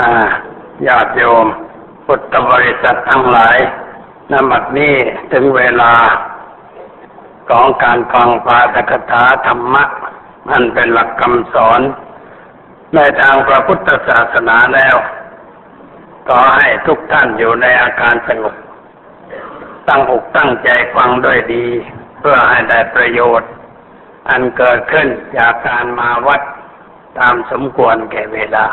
อาญาติโยมพุทธบริษัททั้งหลายนบัดนี้ถึงเวลาของการฟังปาฐกถาธรรมะ มันเป็นหลักคำสอน ในทางพระพุทธศาสนาแล้วก็ให้ทุกท่านอยู่ในอาการสงบตั้งอกตั้งใจฟังด้วยดี เพื่อให้ได้ประโยชน์ อันเกิดขึ้นจากการมาวัดตามสมควรแก่เวลา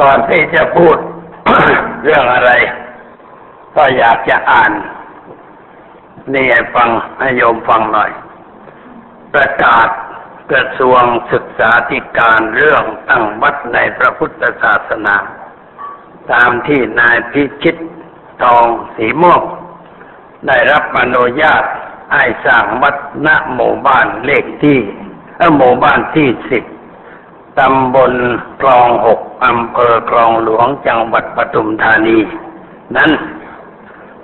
ก่อนที่จะพูด เรื่องอะไร ก็อยากจะอ่าน นี่ให้ฟังให้โยมฟังหน่อย ประกาศกระทรวงศึกษาธิการเรื่องตั้งวัดในพระพุทธศาสนา ตามที่นายพิชิตทองสีม่วงได้รับอนุญาตให้สร้างวัดณหมู่บ้านเลขที่หมู่บ้านที่สิบ ตำบลคลองหกอำเภอคลองหลวงจังหวัดปทุมธานี นั้น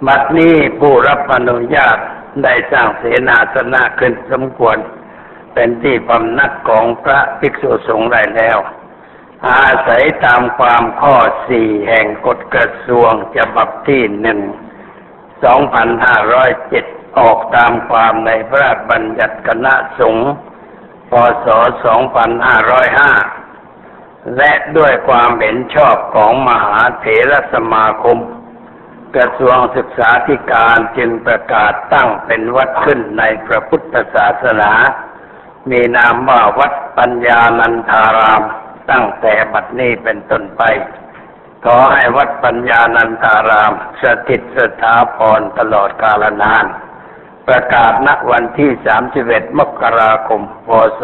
บัดนี้ผู้รับอนุญาตได้สร้างเสนาสนะขึ้นสมควร เป็นที่พำนักของพระภิกษุสงฆ์ได้แล้ว อาศัยตามความข้อสี่แห่งกฎกระทรวงฉบับที่หนึ่งสองพันห้าร้อยเจ็ดออกตามความในพระราชบัญญัติคณะสงฆ์ พศสองพันห้าร้อยห้าและด้วยความเห็นชอบของมหาเถรสมาคม กระทรวงศึกษาธิการจึงประกาศตั้งเป็นวัดขึ้นในพระพุทธศาสนา มีนามว่าวัดปัญญานันทาราม ตั้งแต่บัดนี้เป็นต้นไปขอให้วัดปัญญานันทาราม สถิตสถาพรตลอดกาลนาน ประกาศณวันที่ 31 มกราคม พศ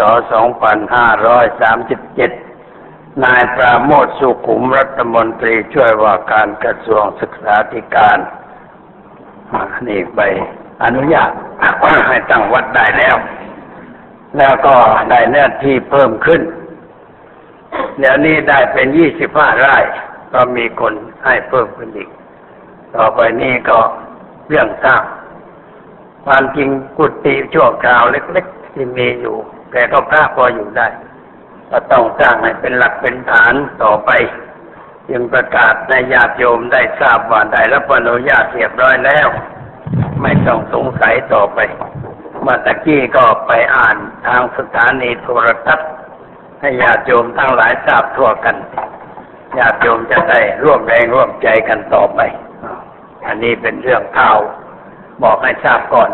2537 นายปราโมทสุขุมรัฐมนตรีช่วยว่าการกระทรวงศึกษาธิการอ่านี่ไปอนุญาตให้ตั้งวัดได้แล้ว แล้วก็ได้เนื้อที่เพิ่มขึ้น เดี๋ยวนี้ได้เป็นยี่สิบห้าไร่ ก็มีคนให้เพิ่มขึ้นอีก ต่อไปนี้ก็เรื่องสร้าง ความจริงกุฏิชั่วคราวเล็กๆที่มีอยู่ แต่ก็พระพออยู่ได้ ก็ต้องสร้างให้เป็นหลักเป็นฐานต่อไป จึงประกาศในญาติโยมได้ทราบว่าได้รับอนุญาตเรียบร้อยแล้ว ไม่ต้องสงสัยต่อไปมื่อตะกี้ก็ไปอ่านทางสถานีโทรทัศน์ให้ญาติโยมทั้งหลายทราบทั่วกันญาติโยมจะได้ร่วมแรงร่วมใจกันต่อไป อันนี้เป็นเรื่องข่าว บอกให้ทราบก่อน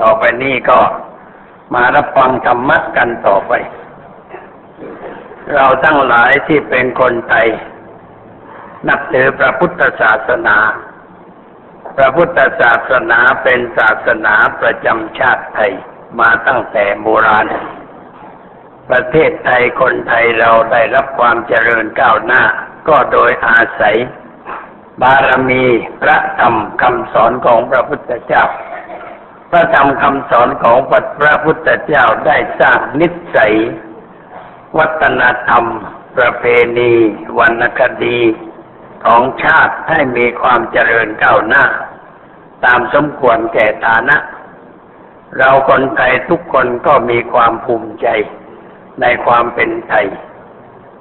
ต่อไปนี้ก็มารับฟังธรรมะกันต่อไป เราทั้งหลายที่เป็นคนไทย นับถือพระพุทธศาสนา พระพุทธศาสนาเป็นศาสนาประจำชาติไทยมาตั้งแต่โบราณ ประเทศไทยคนไทยเราได้รับความเจริญก้าวหน้า ก็โดยอาศัย บารมีพระธรรมคำสอนของพระพุทธเจ้า พระธรรมคำสอนของพระพุทธเจ้าได้สร้างนิสัย วัฒนธรรม ประเพณี วรรณคดีของชาติให้มีความเจริญก้าวหน้า ตามสมควรแก่ฐานะ เราคนไทยทุกคนก็มีความภูมิใจในความเป็นไทย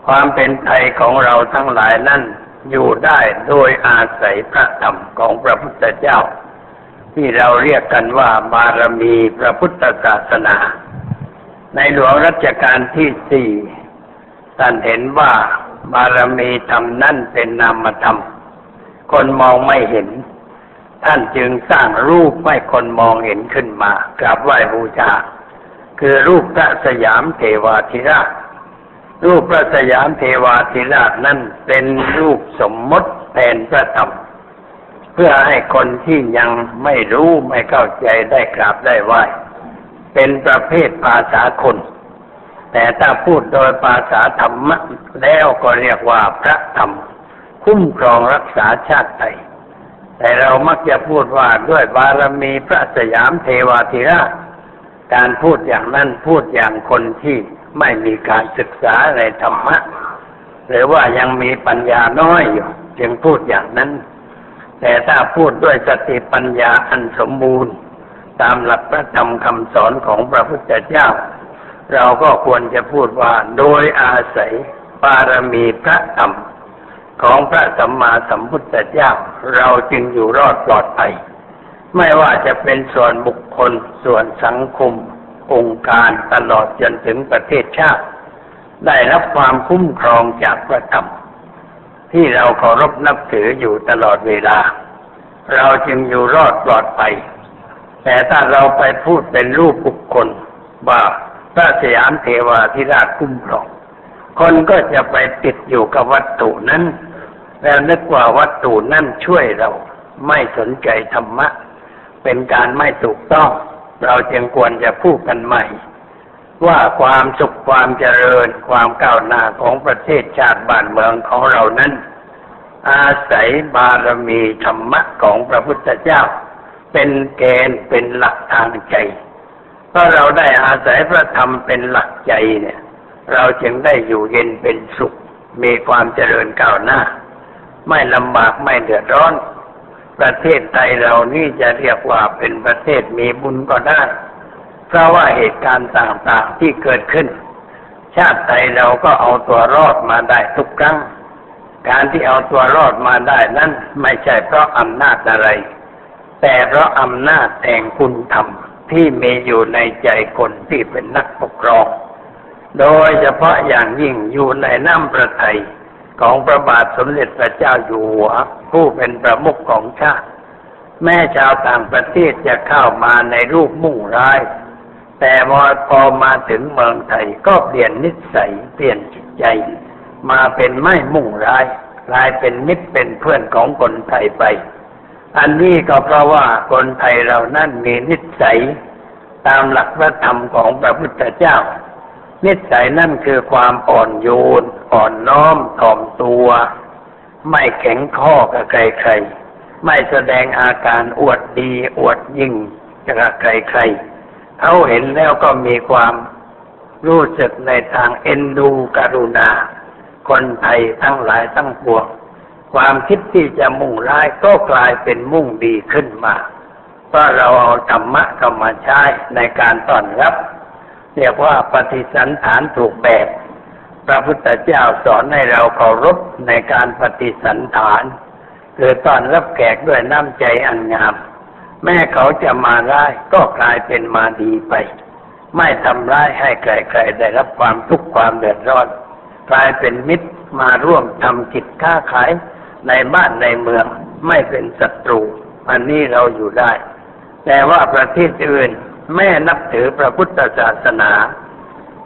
ความเป็นไทยของเราทั้งหลายนั่น อยู่ได้โดยอาศัยพระธรรมของพระพุทธเจ้า ที่เราเรียกกันว่าบารมีพระพุทธศาสนา ในหลวงรัชกาลที่สี่ท่านเห็นว่าบารมีธรรมนั่นเป็นนามธรรม คนมองไม่เห็น ท่านจึงสร้างรูปให้คนมองเห็นขึ้นมากราบไหว้บูชา คือรูปพระสยามเทวาธิราช รูปพระสยามเทวาธิราชนั่นเป็นรูปสมมติแทนพระธรรม เพื่อให้คนที่ยังไม่รู้ไม่เข้าใจได้กราบได้ไหวเป็นประเภทภาษาคน แต่ถ้าพูดโดยภาษาธรรมะแล้วก็เรียกว่าพระธรรม คุ้มครองรักษาชาติไทยแต่เรามักจะพูดว่าด้วยบารมีพระสยามเทวาธิราชการพูดอย่างนั้นพูดอย่างคนที่ ไม่มีการศึกษาในธรรมะ หรือว่ายังมีปัญญาน้อยอยู่จึงพูดอย่างนั้น แต่ถ้าพูดด้วยสติปัญญาอันสมบูรณ์ ตามหลักพระธรรมคำสอนของพระพุทธเจ้า เราก็ควรจะพูดว่าโดยอาศัยบารมีพระธรรมของพระสัมมาสัมพุทธเจ้า เราจึงอยู่รอดปลอดภัย ไม่ว่าจะเป็นส่วนบุคคลส่วนสังคม องค์การตลอดจนถึงประเทศชาติ ได้รับความคุ้มครองจากพระธรรม ที่เราเคารพนับถืออยู่ตลอดเวลา เราจึงอยู่รอดปลอดภัยแต่ถ้าเราไปพูดเป็นรูปบุคคลว่าพระสยามเทวาธิราชคุ้มครอง คนก็จะไปติดอยู่กับวัตถุนั้น แล้วนึกว่าวัตถุนั้นช่วยเราไม่สนใจธรรมะ เป็นการไม่ถูกต้อง เราจึงควรจะพูดกันใหม่ ว่าความสุขความเจริญความก้าวหน้าของประเทศชาติบ้านเมืองของเรานั้น อาศัยบารมีธรรมะของพระพุทธเจ้า เป็นเกณฑ์เป็นหลักทางใจเพราะเราได้อาศัยพระธรรมเป็นหลักใจเนี่ย เราจึงได้อยู่เย็นเป็นสุข มีความเจริญก้าวหน้า ไม่ลำบากไม่เดือดร้อน ประเทศไทยเรานี่จะเรียกว่าเป็นประเทศมีบุญก็ได้ เพราะว่าเหตุการณ์ต่างๆที่เกิดขึ้น ชาติไทยเราก็เอาตัวรอดมาได้ทุกครั้ง การที่เอาตัวรอดมาได้นั้นไม่ใช่เพราะอำนาจอะไร แต่เพราะอำนาจแห่งคุณธรรมที่มีอยู่ในใจคนที่เป็นนักปกครอง โดยเฉพาะอย่างยิ่งอยู่ในน้ำประทัย ของพระบาทสมเด็จพระเจ้าอยู่หัว ผู้เป็นประมุขของชาติ แม่ชาวต่างประเทศจะเข้ามาในรูปมุ่งร้าย แต่พอมาถึงเมืองไทยก็เปลี่ยนนิสัยเปลี่ยนจิตใจ มาเป็นไม่มุ่งร้ายกลายเป็นมิตรเป็นเพื่อนของคนไทยไป อันนี้ก็เพราะว่าคนไทยเรานั่นมีนิสัย ตามหลักพระธรรมของพระพุทธเจ้า นิสัยนั่นคือความอ่อนโยน อ่อนน้อมถ่อมตัว ไม่แข็งข้อกับใครๆ ไม่แสดงอาการอวดดีอวดยิ่งกับใครๆเขาเห็นแล้วก็มีความรู้สึกในทางเอ็นดูกรุณา คนไทยทั้งหลายทั้งปวงความคิดที่จะมุ่งร้ายก็กลายเป็นมุ่งดีขึ้นมาเพราะเราเอาธรรมะเข้ามาใช้ในการต้อนรับ เรียกว่าปฏิสันฐานถูกแบบ พระพุทธเจ้าสอนให้เราเคารพในการปฏิสันฐานคือตอนรับแขกด้วยน้ำใจอันงาม แม้เขาจะมาร้ายก็กลายเป็นมาดีไป ไม่ทำร้ายให้ใครๆได้รับความทุกข์ความเดือดร้อน กลายเป็นมิตรมาร่วมทำกิจค้าขายในบ้านในเมืองไม่เป็นศัตรู อันนี้เราอยู่ได้ แต่ว่าประเทศอื่นแม่นับถือพระพุทธศาสนา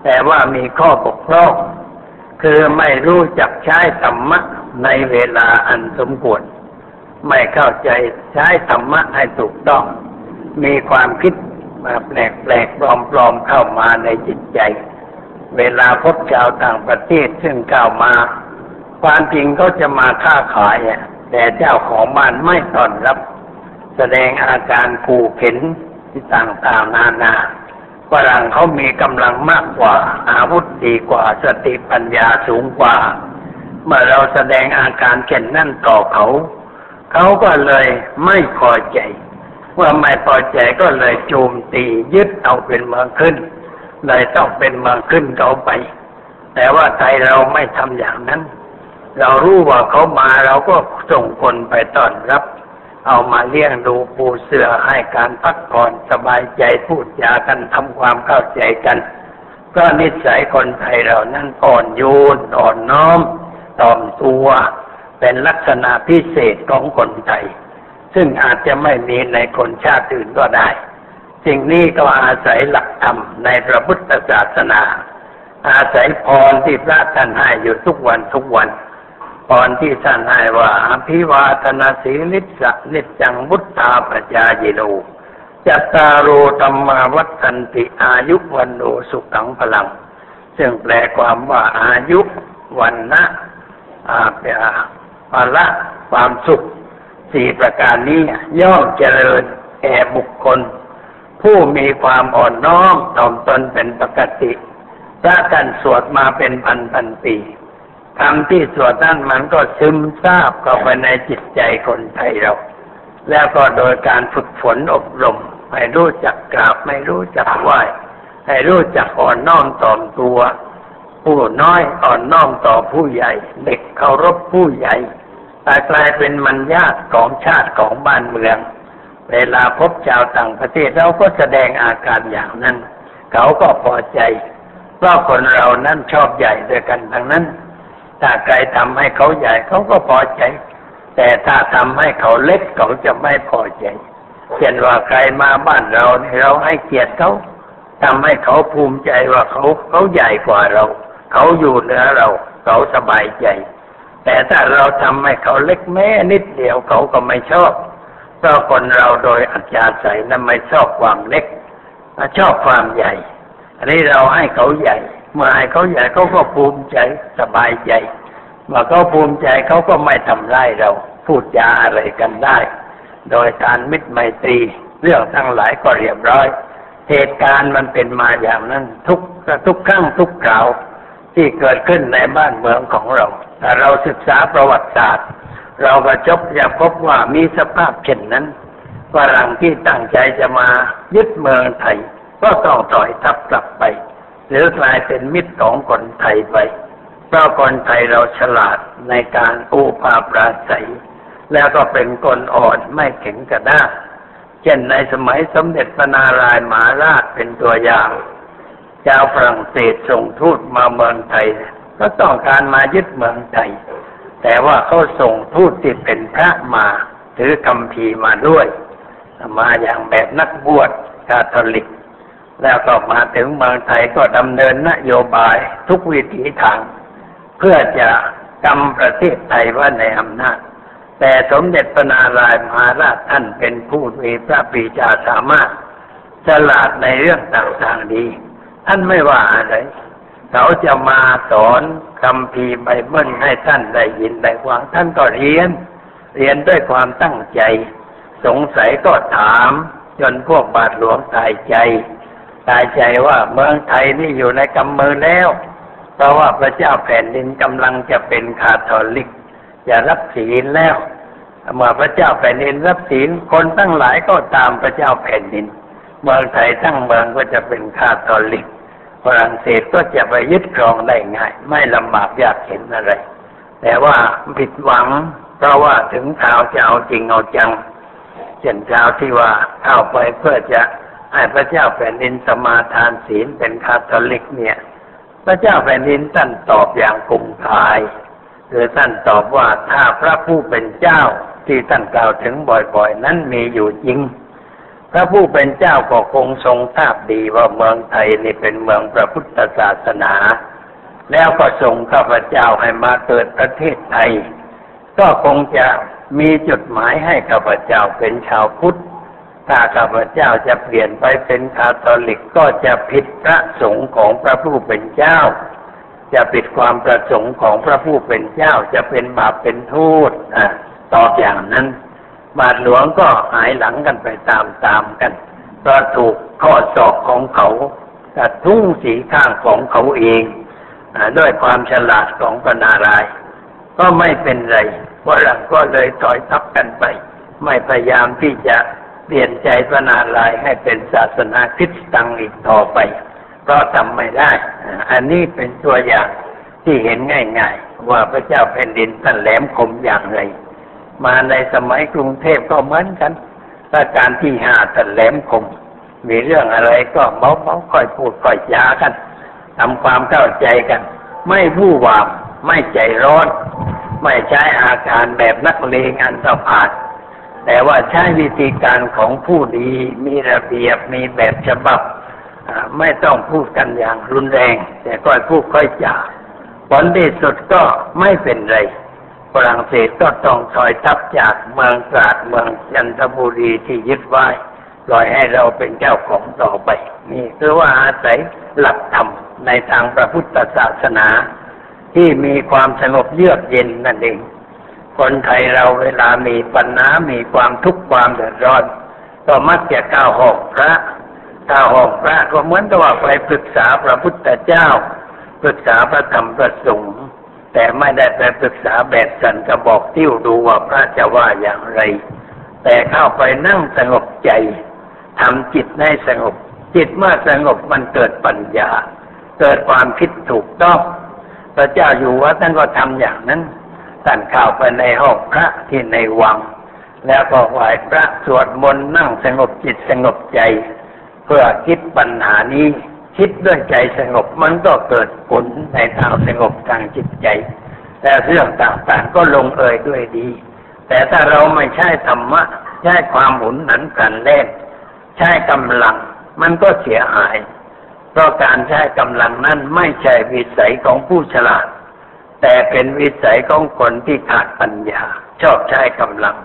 แต่ว่ามีข้อบกพร่อง คือไม่รู้จักใช้ธรรมะในเวลาอันสมควร ไม่เข้าใจใช้ธรรมะให้ถูกต้อง มีความคิดมาแปลกๆปลอมๆเข้ามาในจิตใจ เวลาพบชาวต่างประเทศซึ่งเข้ามา ความจริงเขาจะมาค้าขายแต่เจ้าของบ้านไม่ต้อนรับ แสดงอาการขู่เข็นที่ต่างๆนานา ฝรั่งเขามีกำลังมากกว่า อาวุธดีกว่าสติปัญญาสูงกว่า เมื่อเราแสดงอาการเข็นนั่นต่อเขา เขาก็เลยไม่พอใจเมื่อไม่พอใจก็เลยโจมตียึดเอาเป็นเมืองขึ้น เลยต้องเป็นเมืองขึ้นเขาไป แต่ว่าไทยเราไม่ทำอย่างนั้น เรารู้ว่าเขามาเราก็ส่งคนไปต้อนรับ เอามาเลี้ยงดูปูเสือให้การพักผ่อนสบายใจพูดจากันทำความเข้าใจกัน ก็นิสัยคนไทยเรานั้นอ่อนโยนอ่อนน้อมต่อมตัวเป็นลักษณะพิเศษของคนไทย ซึ่งอาจจะไม่มีในคนชาติอื่นก็ได้ สิ่งนี้ก็อาศัยหลักธรรมในพระพุทธศาสนา อาศัยพรที่พระท่านให้อยู่ทุกวันทุกวัน พรที่ท่านให้ว่าอภิวาทนาสีลิสะนิจจังบุตตาปจายโนจัตตารโรธรรมาวัฏันติอายุวันโนสุขังพลัง ซึ่งแปลความว่าอายุวันนะอาเปภาละความสุขสี่ประการนี้ย่อมเจริญแก่บุคคล ผู้มีความอ่อนน้อมถ่อมตนเป็นปกติพระท่านสวดมาเป็นพันพันปี คำที่สวดนั่นมันก็ซึมซาบเข้าไปในจิตใจคนไทยเรา แล้วก็โดยการฝึกฝนอบรมให้รู้จักกราบไม่รู้จักไหว้ให้รู้จักอ่อนน้อมถ่อมตัว ผู้น้อยอ่อนน้อมต่อผู้ใหญ่ เด็กเคารพผู้ใหญ่แต่กลายเป็นมันยากของชาติของบ้านเมือง เวลาพบชาวต่างประเทศเราก็แสดงอาการอย่างนั้น เขาก็พอใจเพราะคนเรานั้นชอบใหญ่ด้วยกันทั้งนั้น ถ้าใครทำให้เขาใหญ่เขาก็พอใจ แต่ถ้าทำให้เขาเล็กเขาจะไม่พอใจ เช่นว่าใครมาบ้านเราเราให้เกียรติเขาทำให้เขาภูมิใจว่าเขาเขาใหญ่กว่าเรา เขาอยู่เหนือเรา เขาสบายใจ แต่ถ้าเราทำให้เขาเล็กแม้นิดเดียวเขาก็ไม่ชอบเพราะคนเราโดยอัจฉริยะนั้นไม่ชอบความเล็กชอบความใหญ่ อันนี้เราให้เขาใหญ่ เมื่อให้เขาใหญ่เขาก็ภูมิใจสบายใจเมื่อเขาภูมิใจเขาก็ไม่ทำร้ายเรา พูดจาอะไรกันได้ โดยการมิตรไมตรี เรื่องทั้งหลายก็เรียบร้อย เหตุการณ์มันเป็นมาอย่างนั้น ทุกทุกครั้งทุกคราวที่เกิดขึ้นในบ้านเมืองของเราถ้าเราศึกษาประวัติศาสตร์ เราก็จบจะพบว่ามีสภาพเช่นนั้นฝรั่งที่ตั้งใจจะมายึดเมืองไทย ก็ต้องถอยทับกลับไป หรือกลายเป็นมิตรของคนไทยไป เพราะคนไทยเราฉลาดในการอู้ปาปราศัย แล้วก็เป็นคนอ่อนไม่แข็งกระด้างเช่นในสมัยสมเด็จพระนารายมหาราชเป็นตัวอย่างชาวฝรั่งเศสส่งทูตมาเมืองไทย ก็ต้องการมายึดเมืองไทย แต่ว่าเขาส่งทูตที่เป็นพระมาถือคำพีมาด้วย มาอย่างแบบนักบวชคาทอลิก แล้วก็มาถึงเมืองไทยก็ดำเนินนโยบายทุกวิถีทาง เพื่อจะกำประเทศไทยว่าในอำนาจ แต่สมเด็จพระนารายมหาราชท่านเป็นผู้มีพระปีชาสามารถฉลาดในเรื่องต่างๆดี ท่านไม่ว่าอะไร เขาจะมาสอนคำพีไบเบิลให้ท่านได้ยินได้ฟังท่านก็เรียน เรียนด้วยความตั้งใจ สงสัยก็ถาม จนพวกบาทหลวงตายใจ ตายใจว่าเมืองไทยนี่อยู่ในกำมือแล้ว เพราะว่าพระเจ้าแผ่นดินกำลังจะเป็นคาทอลิกจะรับศีลแล้วเมื่อพระเจ้าแผ่นดินรับศีลคนตั้งหลายก็ตามพระเจ้าแผ่นดิน เมืองไทยทั้งเมืองก็จะเป็นคาทอลิกฝรั่งเศสก็จะไปยึดครองได้ง่าย ไม่ลำบากยากเข็นอะไร แต่ว่าผิดหวัง เพราะว่าถึงข่าวจะเอาจริงเอาจังเช่นข่าวที่ว่าเข้าไปเพื่อจะ พระเจ้าแผ่นดินสมาทานศีลเป็นคาทอลิกเนี่ย พระเจ้าแผ่นดินท่านตอบอย่างกุมภายคือท่านตอบว่าถ้าพระผู้เป็นเจ้าที่ท่านกล่าวถึงบ่อยๆ นั้นมีอยู่จริง พระผู้เป็นเจ้าก็คงทรงทราบดีว่าเมืองไทยนี่เป็นเมืองพระพุทธศาสนา แล้วก็ทรงข้าพเจ้าให้มาเกิดประเทศไทย ก็คงจะมีจุดหมายให้ข้าพเจ้าเป็นชาวพุทธ ถ้าข้าพเจ้าจะเปลี่ยนไปเป็นคาทอลิกก็จะผิดพระสงฆ์ของพระผู้เป็นเจ้า จะปิดความประสงค์ของพระผู้เป็นเจ้าจะเป็นบาปเป็นโทษอะตอบอย่างนั้น บาทหลวงก็หายหลังกันไปตามๆกันเพราะถูกข้อสอบของเขากระทุ้งสีข้างของเขาเองอด้วยความฉลาดของปนาราย ก็ไม่เป็นไรเพราะหลังก็เลยถอยทับกันไป ไม่พยายามที่จะ ปลี่ยนใจปนารายให้เป็นศาสนาคริสต์ตังอีกต่อไปเพราะทำไม่ได้ อันนี้เป็นตัวอย่างที่เห็นง่ายๆ ว่าพระเจ้าแผ่นดินท่านแหลมคมอย่างไร มาในสมัยกรุงเทพก็เหมือนกันประการที่ห้าท่านแหลมคม มีเรื่องอะไรก็เบาๆค่อยพูดค่อยจากันทำความเข้าใจกัน ไม่ผู้วามไม่ใจร้อน ไม่ใช้อาการแบบนักเลงอันตรพาด แต่ว่าใช้วิธีการของผู้ดีมีระเบียบมีแบบฉบับไม่ต้องพูดกันอย่างรุนแรง แต่ก็พูดค่อยจาผลที่สุดก็ไม่เป็นไรฝรั่งเศสก็ต้องถอยทับจากเมืองตราดเมืองจันทบุรีที่ยึดไว้ปล่อยให้เราเป็นเจ้าของต่อไป นี่คือว่าอาศัยหลักธรรมในทางพระพุทธศาสนา ที่มีความสงบเยือกเย็นนั่นเอง คนไทยเราเวลามีปัญหา มีความทุกข์ความเดือดร้อน ก็มักจะก้าวหอกพระถ้าห้องพระก็เหมือนกับว่าไปปรึกษาพระพุทธเจ้า ปรึกษาพระธรรมพระสงฆ์แต่ไม่ได้ไปปรึกษาแบบสันกระบอกติ้วดูว่าพระจะว่าอย่างไร แต่เข้าไปนั่งสงบใจทำจิตให้สงบ จิตเมื่อสงบมันเกิดปัญญา เกิดความคิดถูกต้องพระเจ้าอยู่ว่าท่านก็ทำอย่างนั้น ท่านเข้าไปในห้องพระที่ในวัง แล้วก็ไหว้พระสวดมนต์นั่งสงบจิตสงบใจ เพื่อคิดปัญหานี้คิดด้วยใจสงบมันก็เกิดผลในทางสงบทางจิตใจ แต่เรื่องต่างๆก็ลงเอยด้วยดี แต่ถ้าเราไม่ใช่ธรรมะ ใช้ความหมุนหนันกันเล่นใช้กำลัง มันก็เสียหาย เพราะการใช้กำลังนั้นไม่ใช่วิสัยของผู้ฉลาด แต่เป็นวิสัยของคนที่ขาดปัญญา ชอบใช้กำลัง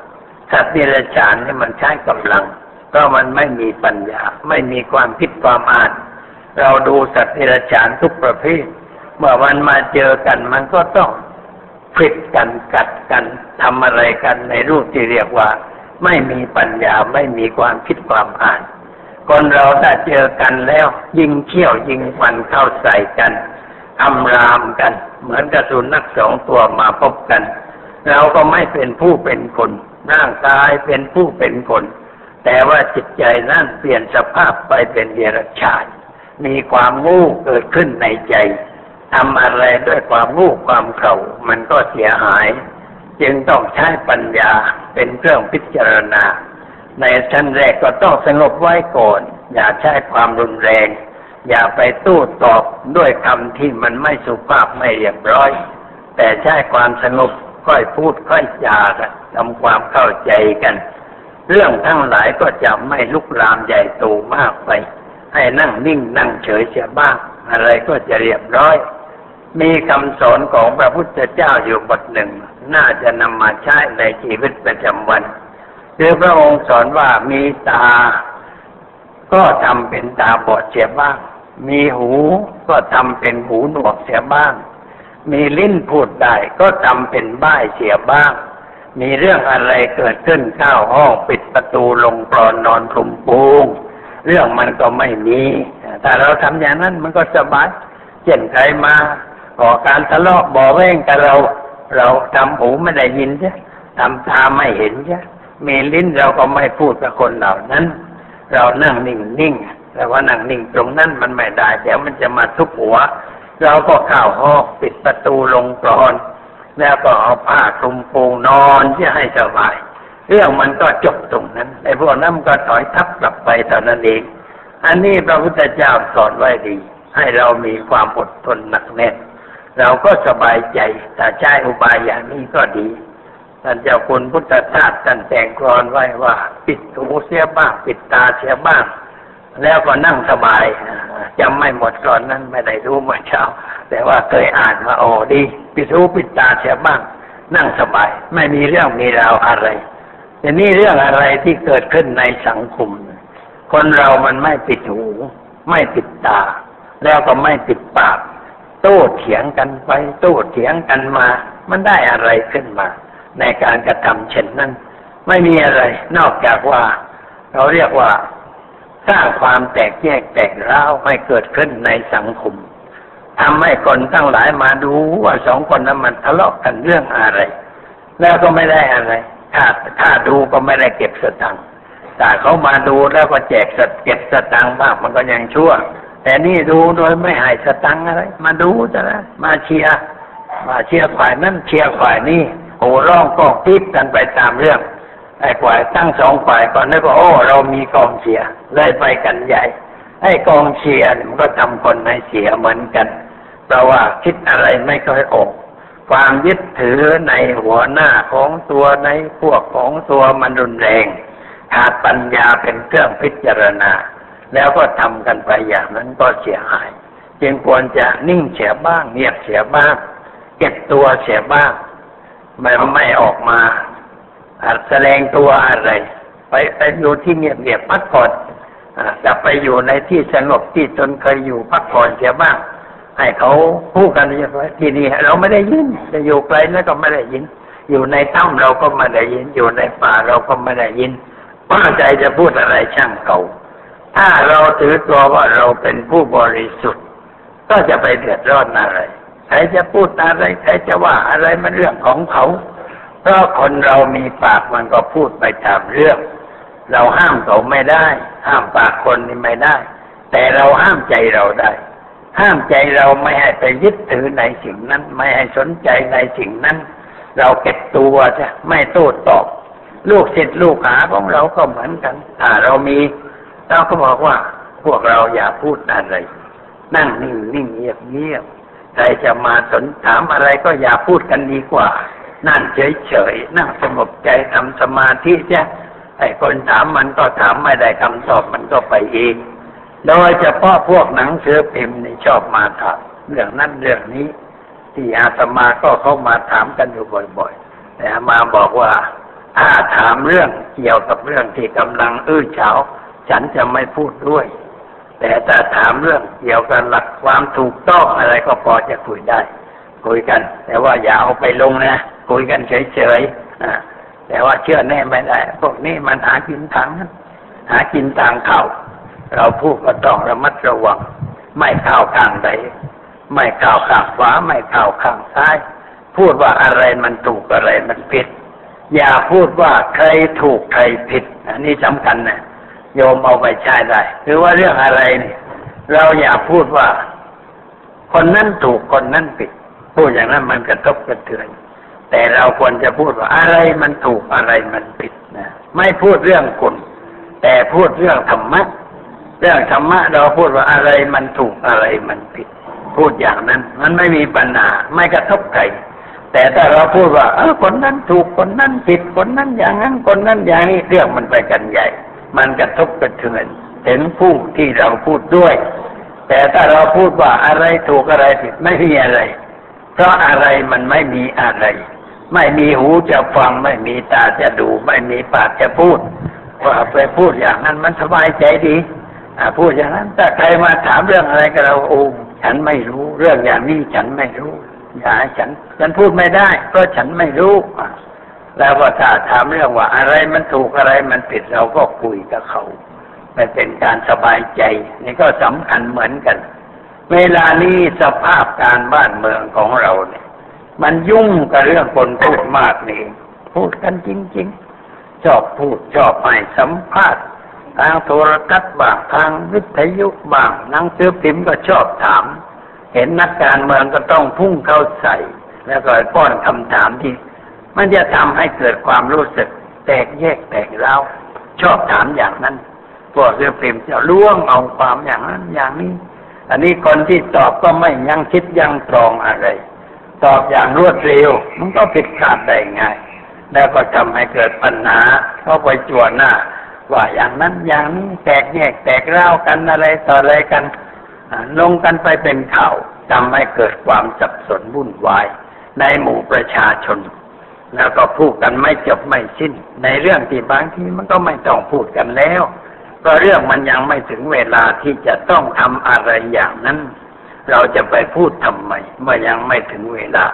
สัตว์เดรัจฉานนี่มันใช้กำลัง เพราะมันไม่มีปัญญา ไม่มีความคิดความอ่าน เราดูสัตว์เดรัจฉานทุกประเภท เมื่อมันมาเจอกันมันก็ต้องฟิดกันกัดกันทำอะไรกันในรูปที่เรียกว่า ไม่มีปัญญาไม่มีความคิดความอ่าน คนเราถ้าเจอกันแล้ว ยิงเขี้ยวยิงฟันเข้าใส่กัน อำรามกัน เหมือนกระสุนนักสองตัวมาพบกัน เราก็ไม่เป็นผู้เป็นคน ร่างกายเป็นผู้เป็นคน แต่ว่าจิตใจนั่นเปลี่ยนสภาพไปเป็นเดรัจฉานมีความงู้เกิดขึ้นในใจทำอะไรด้วยความงู้ความเข่ามันก็เสียหาย จึงต้องใช้ปัญญาเป็นเครื่องพิจารณา ในชั้นแรกก็ต้องสงบไว้ก่อน อย่าใช้ความรุนแรง อย่าไปตู้ตอบด้วยคำที่มันไม่สุภาพไม่เรียบร้อย แต่ใช้ความสงบค่อยพูดค่อยจาทำความเข้าใจกัน เรื่องทั้งหลายก็จะไม่ลุกลามใหญ่โตมากไป ให้นั่งนิ่งนั่งเฉยเสียบ้าง อะไรก็จะเรียบร้อย มีคำสอนของพระพุทธเจ้าอยู่บทหนึ่ง น่าจะนำมาใช้ในชีวิตประจำวันคือพระองค์สอนว่ามีตา ก็ทำเป็นตาบอดเสียบ้าง มีหูก็ทำเป็นหูหนวกเสียบ้าง มีลิ้นพูดได้ก็ทำเป็นบ้ายเสียบ้าง มีเรื่องอะไรเกิดขึ้นเข้าห้องปิดประตูลงปลอนนอนคลุมปูงเรื่องมันก็ไม่มี แต่เราทำอย่างนั้นมันก็สบายเช่นใครมาก่อการทะเลาะบ่อแว่งกับเรา เราทำหูไม่ได้ยินใช่ทำตาไม่เห็นใช่มีลิ้นเราก็ไม่พูดกับคนเหล่านั้น เรานั่งนิ่งนิ่ง แต่ว่านั่งนิ่งตรงนั้นมันไม่ได้เดี๋ยวมันจะมาทุบหัว เราก็เข้าห้องปิดประตูลงกรอนแล้วก็เอาผ้าคลุมปูนอนที่ให้สบายเรื่องมันก็จบตรงนั้นไอ้พวกนั้นก็ถอยทับกลับไปเท่านั้นเอง อันนี้พระพุทธเจ้าสอนไว้ดี ให้เรามีความอดทนหนักแน่น เราก็สบายใจถ้าใช้อุบายอย่างนี้ก็ดีท่านเจ้าคุณพุทธทาสท่านแต่งกรอนไว้ว่า ปิดหูเสียบ้าง ปิดตาเสียบ้าง แล้วก็นั่งสบายจำไม่หมดกรอนนั้นไม่ได้รู้เมื่อเช้า แต่ว่าเคยอ่านมาโอ้ดี ปิดหูปิดตาเสียบ้าง นั่งสบาย ไม่มีเรื่องมีราวอะไรแต่นี่เรื่องอะไรที่เกิดขึ้นในสังคม คนเรามันไม่ปิดหู ไม่ปิดตา แล้วก็ไม่ปิดปาก โต้เถียงกันไป โต้เถียงกันมา มันได้อะไรขึ้นมา ในการกระทำเช่นนั้น ไม่มีอะไร นอกจากว่า เราเรียกว่า สร้างความแตกแยกแตกร้าวให้เกิดขึ้นในสังคมทำให้คนทั้งหลายมาดูว่าสองคนนั้นมันทะเลาะกันเรื่องอะไร แล้วก็ไม่ได้อะไร ถ้าถ้าดูก็ไม่ได้เก็บสตังค์แต่เขามาดูแล้วก็แจกสเก็บสตังค์บ้างมันก็ยังชั่ว แต่นี่ดูโดยไม่หายสตังค์อะไร มาดูจะนะมาเชียร์มาเชียร์ฝ่ายนั้นเชียร์ฝ่ายนี้โอ้ร้องก็ปิดกันไปตามเรื่อง ไอ้ฝ่ายตั้งสองฝ่ายก่อนนึกว่าโอ้เรามีกองเชียร์เลยไปกันใหญ่ไอ้กองเชียร์มันก็ทำคนให้เสียเหมือนกันเพราะว่าคิดอะไรไม่ค่อยออกความยึดถือในหัวหน้าของตัวในพวกของตัวมันรุนแรงขาดปัญญาเป็นเครื่องพิจารณา แล้วก็ทำกันไปอย่างนั้นก็เสียหาย จึงควรจะนิ่งเสียบ้างเงียบเสียบ้าง เก็บตัวเสียบ้างไม่ไม่ออกมา แสดงตัวอะไร ไปไปอยู่ที่เงียบเงียบพักผ่อนจะไปอยู่ในที่สงบที่ตนเคยอยู่พักผ่อนเสียบ้าง ให้เขาพูดกันที่นี่เราไม่ได้ยิน จะอยู่ไกลแล้วก็ไม่ได้ยิน อยู่ในถ้ำเราก็ไม่ได้ยิน อยู่ในป่าเราก็ไม่ได้ยินป้าใจจะพูดอะไรช่างเก่าถ้าเราถือตัวว่าเราเป็นผู้บริสุทธิ์ ก็จะไปเดือดร้อนอะไร ใครจะพูดอะไร ใครจะว่าอะไรมันเรื่องของเขา เพราะคนเรามีปากมันก็พูดไปตามเรื่อง เราห้ามเขาไม่ได้ ห้ามปากคนนี่ไม่ได้ แต่เราห้ามใจเราได้ ห้ามใจเราไม่ให้ไปยึดถือในสิ่งนั้น ไม่ให้สนใจในสิ่งนั้น เราเก็บตัวจะไม่โต้ตอบ ลูกศิษย์ลูกหาของเราก็เหมือนกันถ้าเรามีเราก็บอกว่าพวกเราอย่าพูดอะไร นั่งนิ่งนิ่งเงียบเงียบใครจะมาสนถามอะไรก็อย่าพูดกันดีกว่า นั่งเฉยเฉยนั่งสงบใจทำสมาธิจ้ะไอ้คนถามมันก็ถามไม่ได้คำตอบมันก็ไปเองโดยเฉพาะพวกหนังสือพิมพ์นี่ชอบมาถามเรื่องนั้นเรื่องนี้ ที่อาตมาก็เข้ามาถามกันอยู่บ่อยๆแต่มาบอกว่าถ้าถามเรื่องเกี่ยวกับเรื่องที่กำลังอื้อเฉาฉันจะไม่พูดด้วย แต่ถ้าถามเรื่องเกี่ยวกับหลักความถูกต้องอะไรก็พอจะคุยได้ คุยกัน แต่ว่าอย่าเอาไปลงนะ คุยกันเฉยๆแต่ว่าเชื่อแน่ไม่ได้ พวกนี้มันหากินทางนั้นหากินทางเขาเราพูดก็ต้องระมัดระวัง ไม่เข้าข้างใด ไม่เข้าข้างขวาไม่เข้าข้างซ้าย พูดว่าอะไรมันถูกอะไรมันผิด อย่าพูดว่าใครถูกใครผิด อันนี้สำคัญนะโยมเอาไปใช้ได้หรือว่าเรื่องอะไรเนี่ยเราอย่าพูดว่า คนนั้นถูกคนนั้นผิด พูดอย่างนั้นมันกระทบกระเทือน แต่เราควรจะพูดว่าอะไรมันถูกอะไรมันผิดนะไม่พูดเรื่องคนแต่พูดเรื่องธรรมะ เรื่องธรรมะเราพูดว่าอะไรมันถูกอะไรมันผิด พูดอย่างนั้น มันไม่มีปัญหาไม่กระทบใครแต่ถ้าเราพูดว่าเออคนนั้นถูกคนนั้นผิดคนนั้นอย่างนั้นคนนั้นอย่างนี้เรื่องมันไปกันใหญ่ มันกระทบกระเทือนถึงผู้ที่เราพูดด้วย แต่ถ้าเราพูดว่าอะไรถูกอะไรผิดไม่มีอะไร เพราะอะไรมันไม่มีอะไร ไม่มีหูจะฟัง ไม่มีตาจะดู ไม่มีปากจะพูด ว่าไปพูดอย่างนั้นมันสบายใจดีพูดอย่างนั้นถ้าใครมาถามเรื่องอะไรกับเราโอ้ฉันไม่รู้เรื่องอย่างนี้ฉันไม่รู้อย่าฉัน ฉันพูดไม่ได้เพราะฉันไม่รู้แล้วก็ถ้าถามเรื่องว่าอะไรมันถูกอะไรมันผิดเราก็คุยกับเขาไม่เป็นการสบายใจ นี่ก็สำคัญเหมือนกัน เวลานี้สภาพการบ้านเมืองของเราเนี่ย มันยุ่งกับเรื่องคนพูดมากนี่ พูดกันจริง ๆ ชอบพูดชอบให้สัมภาษณ์ทางโทรทัศน์บ้างทางวิทยุบ้างหนังสือพิมพ์ก็ชอบถาม เห็นนักการเมืองก็ต้องพุ่งเข้าใส่ แล้วก็ป้อนคำถามที่ มันจะทำให้เกิดความรู้สึก แตกแยกแตกเล้าชอบถามอย่างนั้นพวกเรือพิมพ์จะล่วงเอาความอย่างนั้นอย่างนี้ อันนี้คนที่ตอบก็ไม่ยังคิดยังตรองอะไร ตอบอย่างรวดเร็ว มันก็ผิดพลาดได้ง่ายแล้วก็ทำให้เกิดปัญหาเข้าไปจวนหน้า ว่าอย่างนั้นอย่างนี้แตกแยกแตกเล่ากันอะไรต่ออะไรกันลงกันไปเป็นข่าวทำให้เกิดความสับสนวุ่นวาย ในหมู่ประชาชน แล้วก็พูดกันไม่จบไม่สิ้น ในเรื่องที่บางทีมันก็ไม่ต้องพูดกันแล้วเพราะเรื่องมันยังไม่ถึงเวลาที่จะต้องทำอะไรอย่างนั้น เราจะไปพูดทำไมเมื่อยังไม่ถึงเวลา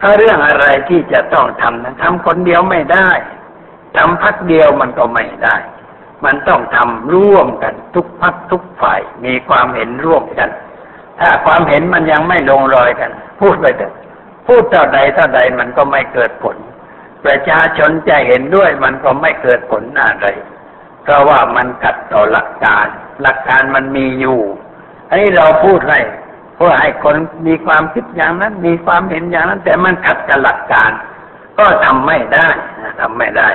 ถ้าเรื่องอะไรที่จะต้องทำนั้นทำคนเดียวไม่ได้ทำพักเดียวมันก็ไม่ได้ มันต้องทำร่วมกันทุกพักทุกฝ่าย มีความเห็นร่วมกัน ถ้าความเห็นมันยังไม่ลงรอยกัน พูดไปเถอะพูดเท่าใดเท่าใดมันก็ไม่เกิดผล ประชาชนจะเห็นด้วยมันก็ไม่เกิดผลอะไรเพราะว่ามันขัดต่อหลักการ หลักการมันมีอยู่อันนี้เราพูดให้ เพื่อให้คนมีความคิดอย่างนั้น มีความเห็นอย่างนั้น แต่มันขัดกับหลักการ ก็ทำไม่ได้ทำไม่ได้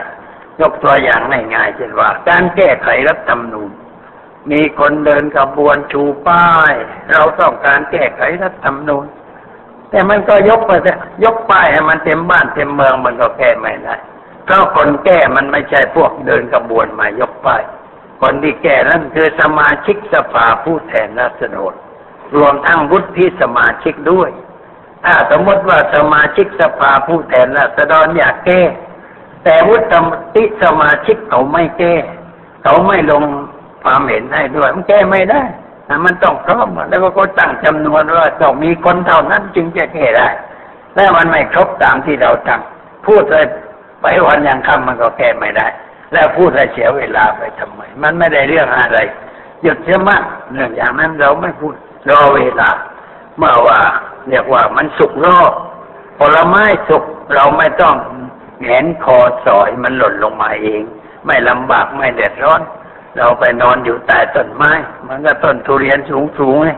ยกตัวอย่างง่ายๆเช่นว่า การแก้ไขรัฐธรรมนูญมีคนเดินกระบวนชูป้าย เราต้องการแก้ไขรัฐธรรมนูญแต่มันก็ยกไปยกป้ายให้มันเต็มบ้านเต็มเมืองมันก็แก้ไม่ได้เพราะคนแก้มันไม่ใช่พวกเดินกระบวนมายกป้ายคนที่แก้นั่นคือสมาชิกสภาผู้แทนราษฎร รวมทั้งวุฒิสมาชิกด้วย ถ้าสมมติว่าสมาชิกสภาผู้แทนราษฎรอยากแก้ แต่วุฒิสมาชิกเขาไม่แก้ เขาไม่ลงความเห็นให้ด้วย มันแก้ไม่ได้มันต้องพร้อมแล้วก็ตั้งจำนวนว่าต้องมีคนเท่านั้นจึงจะแก้ได้แต่มันไม่ครบตามที่เราตั้งพูดเลยไปวันยังคำมันก็แก้ไม่ได้ แล้วพูดไรเสียเวลาไปทำไม มันไม่ได้เรื่องอะไรหยุดเสียมากเรื่องอย่างนั้นเราไม่พูด รอเวลาเมื่อว่าเรียกว่ามันสุกรอบผลไม้สุกเราไม่ต้องแขนคอสอยมันหล่นลงมาเอง ไม่ลำบากไม่เดือดร้อน เราไปนอนอยู่ใต้ต้นไม้ มันก็ต้นทุเรียนสูงสูงเลย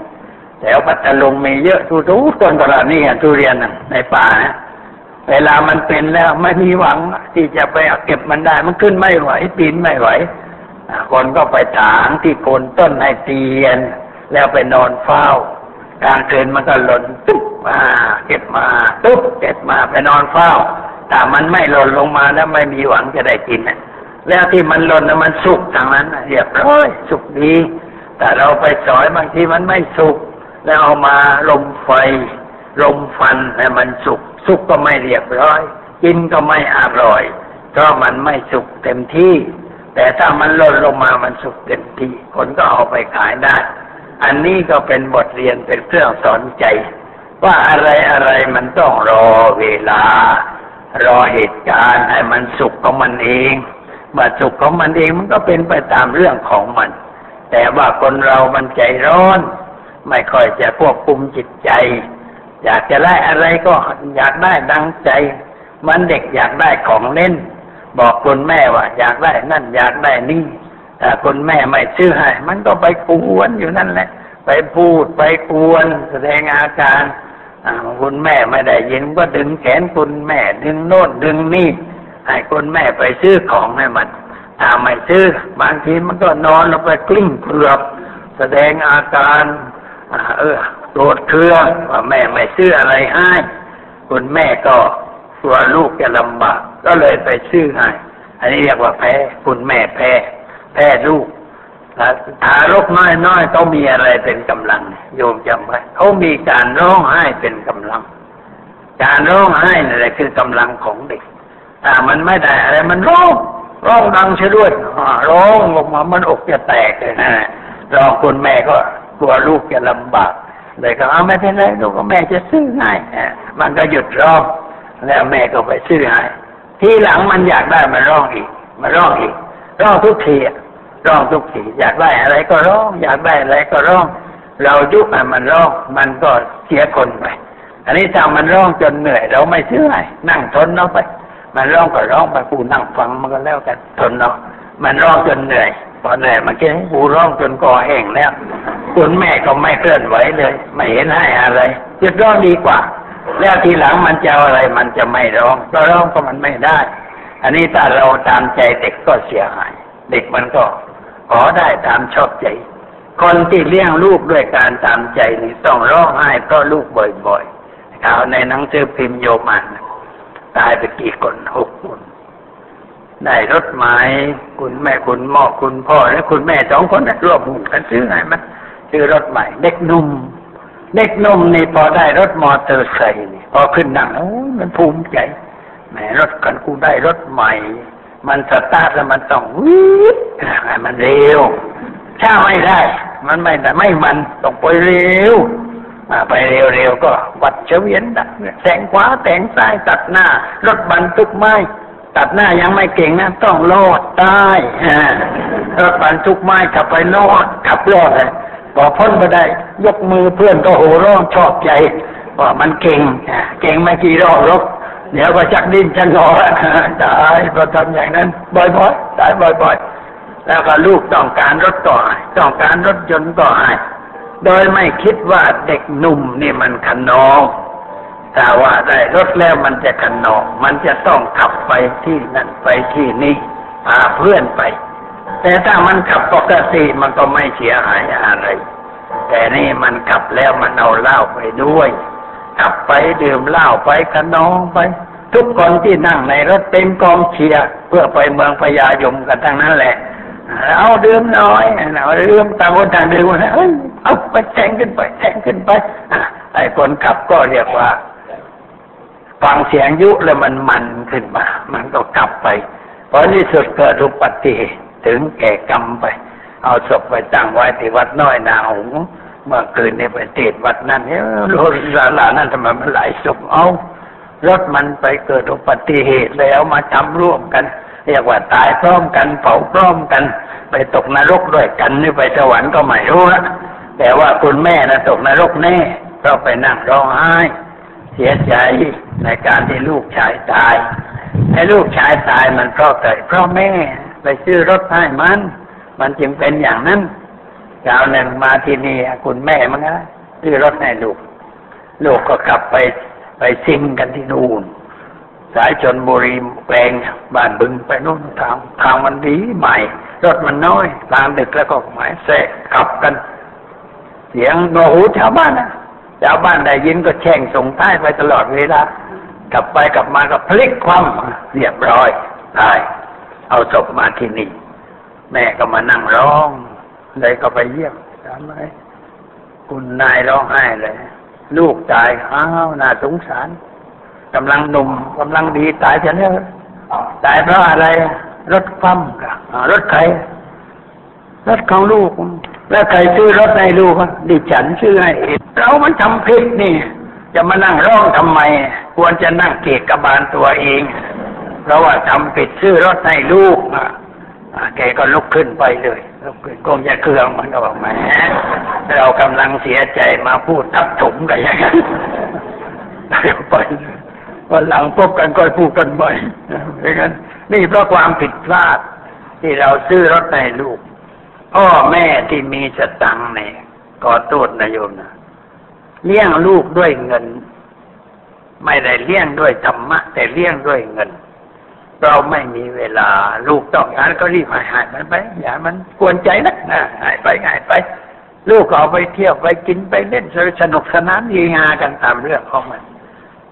แถวพัทลุงมีเยอะทุทุต้นตลาดนี่ทุเรียนในป่านะเวลามันเป็นแล้วไม่มีหวังที่จะไปเก็บมันได้ มันขึ้นไม่ไหวปีนไม่ไหวคนก็ไปถางที่โคนต้นให้เตียน แล้วไปนอนเฝ้ากลางคืนมันก็หล่นตุ๊บมาเก็บมาตุ๊บเก็บมาไปนอนเฝ้าถ้ามันไม่หล่นลงมาแล้วไม่มีหวังจะได้กินแล้วที่มันหล่นแล้วมันสุกทางนั้นเรียบร้อยสุกดี แต่เราไปสอยบางทีมันไม่สุก แล้วเอามาลมไฟลมฟันแล้วมันสุก สุกก็ไม่เรียบร้อย กินก็ไม่อร่อยเพราะมันไม่สุกเต็มที่ แต่ถ้ามันหล่นลงมามันสุกเต็มที่ คนก็เอาไปขายได้ อันนี้ก็เป็นบทเรียนเป็นเครื่องสอนใจ ว่าอะไรอะไรมันต้องรอเวลา รอเหตุการณ์ให้มันสุกของมันเองมาสุกของมันเองมันก็เป็นไปตามเรื่องของมัน แต่ว่าคนเรามันใจร้อน ไม่ค่อยจะควบคุมจิตใจ อยากจะได้อะไรก็อยากได้ดังใจ มันเด็กอยากได้ของเล่น บอกคุณแม่ว่าอยากได้นั่นอยากได้นี่ แต่คุณแม่ไม่ซื้อให้มันก็ไปกวนอยู่นั่นแหละ ไปพูดไปกวนแสดงอาการคุณแม่ไม่ได้ยินก็ดึงแขนคุณแม่ดึงโน่นดึงนี่ให้คุณแม่ไปซื้อของให้มันถ้าไม่ซื้อบางทีมันก็นอนลงไปกลิ้งเปลือกแสดงอาการเออโกรธเคืองว่าแม่ไม่ซื้ออะไรให้คุณแม่ก็กลัวลูกจะลำบากก็เลยไปซื้อให้ อันนี้เรียกว่าแพ้ คุณแม่แพ้ แพ้ลูกทารกน้อยๆเขามีอะไรเป็นกำลัง โยมจำไว้เขามีการร้องไห้เป็นกำลัง การร้องไห้นี่แหละคือกำลังของเด็กถ้ามันไม่ได้อะไรมันร้องร้องดังเช่ด้วยร้องออกมามันอกจะแตกเลยนะร้องคุณแม่ก็กลัวลูกจะลำบากเลยก็เอาไม่เป็นไรลูกก็แม่จะซื้อให้มันก็หยุดร้องแล้วแม่ก็ไปซื้อให้ทีหลังมันอยากได้มันร้องอีกมันร้องอีกร้องทุกที ร้องทุกทีอยากได้อะไรก็ร้อง อยากได้อะไรก็ร้อง เรายุบมันร้องมันก็เสียคนไป อันนี้ถ้ามันร้องจนเหนื่อย เราไม่ซื้อให้นั่งทนเอาไป มันร้องก็ร้องไปผู้นั่งฟังมันก็แล้วกันทนเนาะมันร้องจนเหนื่อยพอเหนื่อยมันกินผู้ร้องจนคอแห้งแล้วคุณแม่ก็ไม่เคลื่อนไหวเลย ไม่เห็นให้อะไรหยุดร้องดีกว่า แล้วทีหลังมันจะอะไรมันจะไม่ร้องก็ร้องก็มันไม่ได้ อันนี้ถ้าเราตามใจเด็กก็เสียหาย เด็กมันก็ ขอได้ตามชอบใจ คนที่เลี้ยงลูกด้วยการตามใจนี่ต้องร้องไห้เพราะลูกบ่อยๆข่าวในหนังสือพิมพ์โยมันตายไปกี่คนหกคนได้รถไม้คุณแม่คุณหมอคุณพ่อและคุณแม่สองคนนะร่วมหุ้นกันซื้อไงมันซื้อรถใหม่เด็กนุ่มเด็กนุ่มนี่พอได้รถมอเตอร์ไซค์นี่พอขึ้นนั่งโอ้มันภูมิใจแหมรถกันกูได้รถใหม่ มันสตาร์ทแล้วมันต้องวิบมันเร็ว ถ้าไม่ได้ มันไม่แต่ไม่มันต้องไปเร็วไปเร็วๆก็วัดเฉวียนดักแสงขวาแสงซ้ายตัดหน้า รถบรรทุกไม้ตัดหน้ายังไม่เก่งนะต้องโลดใต้รถบรรทุกไม้ขับไปโลดขับโลดเลยพอพ้นไปได้ ยกมือเพื่อนก็โห่ร้องชอบใจว่ามันเก่งเก่งไม่กี่รอบรบ เดี๋ยวก็ชักดิ้นชักงอตายพอทำอย่างนั้น บ่อยๆตายบ่อยๆ แล้วก็ลูกต้องการรถต่อต้องการรถยนต์ต่อให้โดยไม่คิดว่าเด็กหนุ่มนี่มันขนองถ้าว่าได้รถแล้วมันจะขนองมันจะต้องขับไปที่นั่นไปที่นี่พาเพื่อนไป แต่ถ้ามันขับปกติมันก็ไม่เสียหายอะไร แต่นี่มันขับแล้วมันเอาเหล้าไปด้วย ขับไปดื่มเหล้าไปขนองไป ทุกคนที่นั่งในรถเต็มกองเชียร์เพื่อไปเมืองพญายมกันทั้งนั้นแหละเอาดื่มน้อยเอาดื่มต่างคนต่างดื่มนะเฮ้ยเอาไปแทงขึ้นไปแทงขึ้นไปไอ้คนขับก็เรียกว่าฟังเสียงยุแล้วมันมันขึ้นมา มันก็กลับไปพอที่สุดเกิดอุบัติเหตุถึงแก่กรรมไป เอาศพไปตั้งไว้ที่วัดน้อยนาหง เมื่อคืนในประเทศวัดนั้นเฮ้ยรถศาลานั้นทำไมมันหลายศพเอารถมันไปเกิดอุบัติเหตุแล้วมาทำร่วมกัน เรียกว่าตายพร้อมกันเผาพร้อมกัน ไปตกนรกด้วยกันนี่ไปสวรรค์ก็ไม่รู้นะแต่ว่าคุณแม่นะตกนรกแน่เพราะไปนั่งร้องไห้ เสียใจในการที่ลูกชายตายให้ลูกชายตายมันเพราะเกิดเพราะแม่ ไปซื้อรถให้มัน มันจึงเป็นอย่างนั้น กาวหนึ่งมาที่นี่คุณแม่มันนะซื้อรถให้ลูก ลูกก็กลับไปไปซิงกันที่นู่น สายชนบุรีแปลงบ้านบึงไปนู่นทางทางมันดีใหม่ รถมันน้อยกลางดึกแล้วก็หมายแสกขับกัน เสียงโนหูชาวบ้านนะชาวบ้านได้ยินก็แช่งส่งท้ายไปตลอดเวลากลับไปกลับมาก็พลิกคว่ำเรียบร้อยตาย เอาศพมาที่นี่ แม่ก็มานั่งร้อง เลยก็ไปเยี่ยมถามไหมคุณนายร้องไห้เลย ลูกตายอ้าวน่าสงสารกำลังหนุ่มกำลังดีตายจะเนี่ยตายเพราะอะไร รถคว่ำกับรถใครรถของลูก แล้วใครซื้อรถให้ลูกดิฉันซื้อให้เรามันทำผิดนี่ จะมานั่งร้องทำไม ควรจะนั่งเกะกระบาลตัวเอง เพราะว่าทำผิดซื้อรถให้ลูกอะ แกก็ลุกขึ้นไปเลยลุกขึ้นคงจะเครื่องมันก็บอกแหมเรากำลังเสียใจมาพูดทับถมกันอย่างนั้นเดี๋ยวไปวันหลังพบกันก็พูดกันบ่อยเพราะงั้นนี่เพราะความผิดพลาด ที่เราซื้อรถให้ลูก พ่อแม่ที่มีสตังค์เนี่ยก็โทษนะโยมนะเลี้ยงลูกด้วยเงิน ไม่ได้เลี้ยงด้วยธรรมะ แต่เลี้ยงด้วยเงิน เราไม่มีเวลาลูกต้องการก็รีบหายหายมันไปอย่ามันกวนใจนะนะหายไปหายไป ลูกเอาไปเที่ยวไปกินไปเล่นสนุกสนานยีงากันตามเรื่องของมัน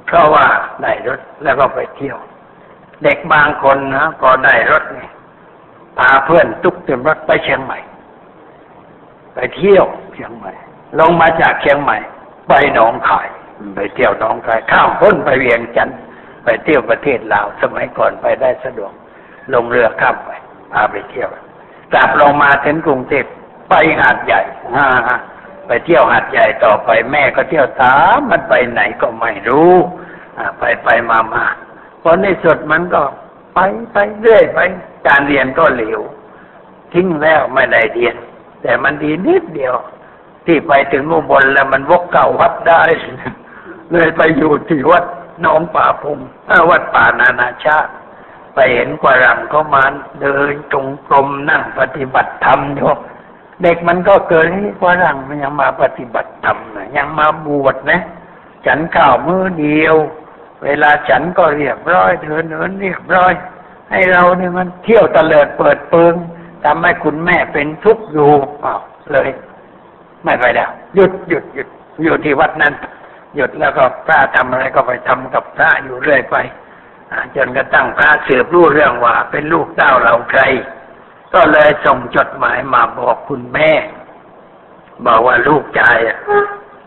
เพราะว่าได้รถแล้วก็ไปเที่ยว เด็กบางคนนะพอได้รถเนี่ยพาเพื่อนตุกเต็มรถไปเชียงใหม่ ไปเที่ยวเชียงใหม่ ลงมาจากเชียงใหม่ ไปหนองคาย ไปเที่ยวหนองคาย ข้ามพ้นไปเวียงจันทร์ ไปเที่ยวประเทศลาวสมัยก่อนไปได้สะดวก ลงเรือข้ามไปพาไปเที่ยวกลับลงมาถึงกรุงเทพไปหาดใหญ่ฮ่าไปเที่ยวหาดใหญ่ต่อไปแม่ก็เที่ยวตามมันไปไหนก็ไม่รู้ไปไปมามาพอในสุดมันก็ไปไปเรื่อยไป การเรียนก็เหลวทิ้งแล้วไม่ได้เรียน แต่มันดีนิดเดียว ที่ไปถึงอุบลแล้วมันวกเก่าวัดได้ เลยไปอยู่ที่วัด น้องป่าพงวัดป่านานาชาติ ไปเห็นกวารังเขามาเดินจงกรมนั่งปฏิบัติธรรมอยู่เด็กมันก็เกิดที่กวารังมันยังมาปฏิบัติธรรมนะยังมาบวชนะ ฉันข้าวมือเดียว เวลาฉันก็เรียบร้อยเดินเดินเรียบร้อย ให้เราเนี่ยมันเที่ยวตะเลิดเปิดเปิงทำให้คุณแม่เป็นทุกข์อยู่เปล่าเลย ไม่ไปแล้วหยุดหยุดหยุดอยู่ที่วัดนั้น หยุดแล้วก็พระทำอะไรก็ไปทำกับพระอยู่เรื่อยไปจนกระทั่งพระสืบรู้เรื่องว่า เป็นลูกเต้าเราใคร ก็เลยส่งจดหมายมาบอกคุณแม่ บอกว่าลูกชาย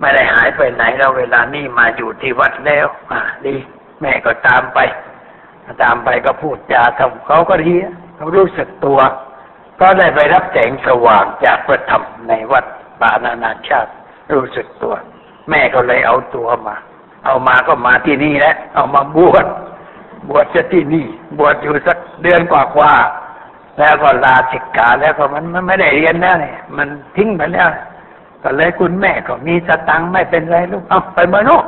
ไม่ได้หายไปไหนแล้วเวลานี่มาอยู่ที่วัดแล้ว อ่าดีแม่ก็ตามไป ตามไปก็พูดจาทำเขาก็ดีเขารู้สึกตัว ก็ได้ไปรับแสงสว่างจากพระธรรมในวัดปานานาชาติรู้สึกตัว แม่ก็เลยเอาตัวมา เอามาก็มาที่นี่แหละเอามาบวชบวชจะที่นี่ บวชอยู่สักเดือนกว่าๆแล้วก็ลาศิกขาแล้วก็มันมันไม่ได้เรียนแล้วเนี่ยมันทิ้งไปแล้วก็เลยคุณแม่ก็มีสตังค์ไม่เป็นไรลูกเอาไปเมืองนอก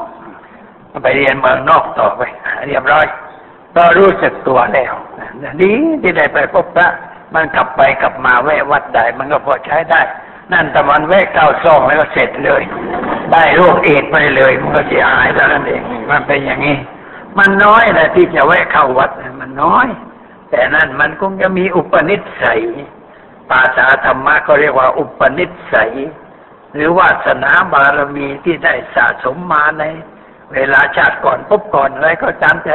ไปเรียนเมืองนอกต่อไป เรียบร้อยก็รู้สึกตัวแล้วดีที่ได้ไปพบพระมันกลับไปกลับมาแวะวัดใดมันก็พอใช้ได้ นั่นแต่มันแวะเก้าซองแล้วก็เสร็จเลย ได้โรคเอดไปเลยมันก็เสียหายแล้วนั่นเองมันเป็นอย่างนี้ มันน้อยแหละที่จะแวะเข้าวัดมันน้อย แต่นั่นมันคงจะมีอุปนิสัยภาษาธรรมะก็เรียกว่าอุปนิสัย หรือวาสนาบารมีที่ได้สะสมมาใน เวลาชาติก่อนพบก่อนอะไรก็ตามใจ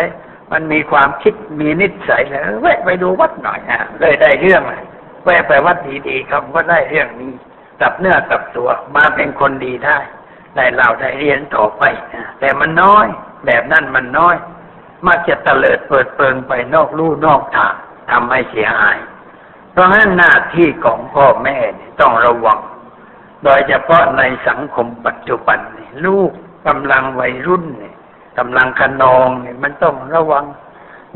มันมีความคิดมีนิสัยแล้วแวะไปดูวัดหน่อยฮะเลยได้เรื่องเลยแวะไปวัดดีๆครับก็ได้เรื่องนี้ กับเนื้อกับตัวมาเป็นคนดีได้ได้เราได้เรียนต่อไป แต่มันน้อย แบบนั้นมันน้อย มักจะเตลิดเปิดเปิงไปนอกลู่นอกทางทำให้เสียหาย เพราะฉะนั้นหน้าที่ของพ่อแม่ต้องระวัง โดยเฉพาะในสังคมปัจจุบัน ลูกกำลังวัยรุ่นกำลังขนองมันต้องระวัง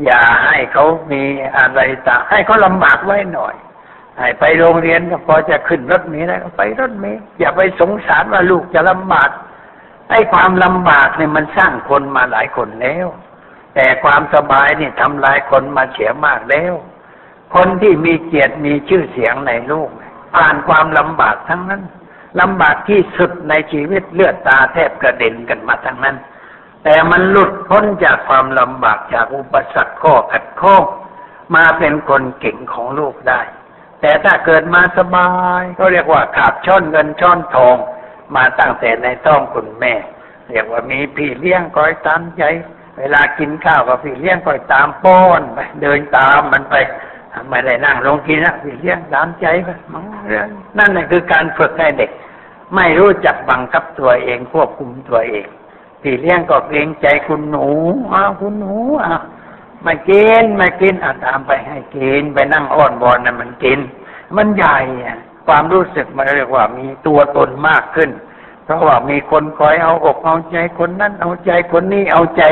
อย่าให้เขามีอะไรต่างให้เขาลำบากไว้หน่อย ให้ไปโรงเรียนก็พอจะขึ้นรถเมล์ได้ก็ไปรถเมล์อย่าไปสงสารว่าลูกจะลำบากไอ้ความลำบากเนี่ยมันสร้างคนมาหลายคนแล้ว แต่ความสบายนี่ทำลายคนมาเสียมากแล้ว คนที่มีเกียรติมีชื่อเสียงในโลกผ่านความลำบากทั้งนั้นลำบากที่สุดในชีวิตเลือดตาแทบกระเด็นกันมาทั้งนั้น แต่มันหลุดพ้นจากความลำบากจากอุปสรรคข้อขัดข้องมาเป็นคนเก่งของลูกได้ แต่ถ้าเกิดมาสบายก็เรียกว่าขาบช่อนเงินช่อนทอง มาตั้งแต่ในท้องคุณแม่ เรียกว่ามีพี่เลี้ยงคอยตามใจเวลากินข้าวกับพี่เลี้ยงคอยตามป้อนไปเดินตามมันไปไม่ได้นั่งลงกินนะพี่เลี้ยงตามใจไปนั่นแหละคือการฝึกให้เด็ก ไม่รู้จักบังคับตัวเองควบคุมตัวเองพี่เลี้ยงก็เกรงใจคุณหนูอ้าวคุณหนูอ้าว ไม่กินไม่กินอะตามไปให้กินไปนั่งอ้อนบอนนะมันกิน มันใหญ่อะความรู้สึกมันเรียกว่ามีตัวตนมากขึ้น เพราะว่ามีคนคอยเอาอกเอาใจคนนั้นเอาใจคนนี้เอาใจ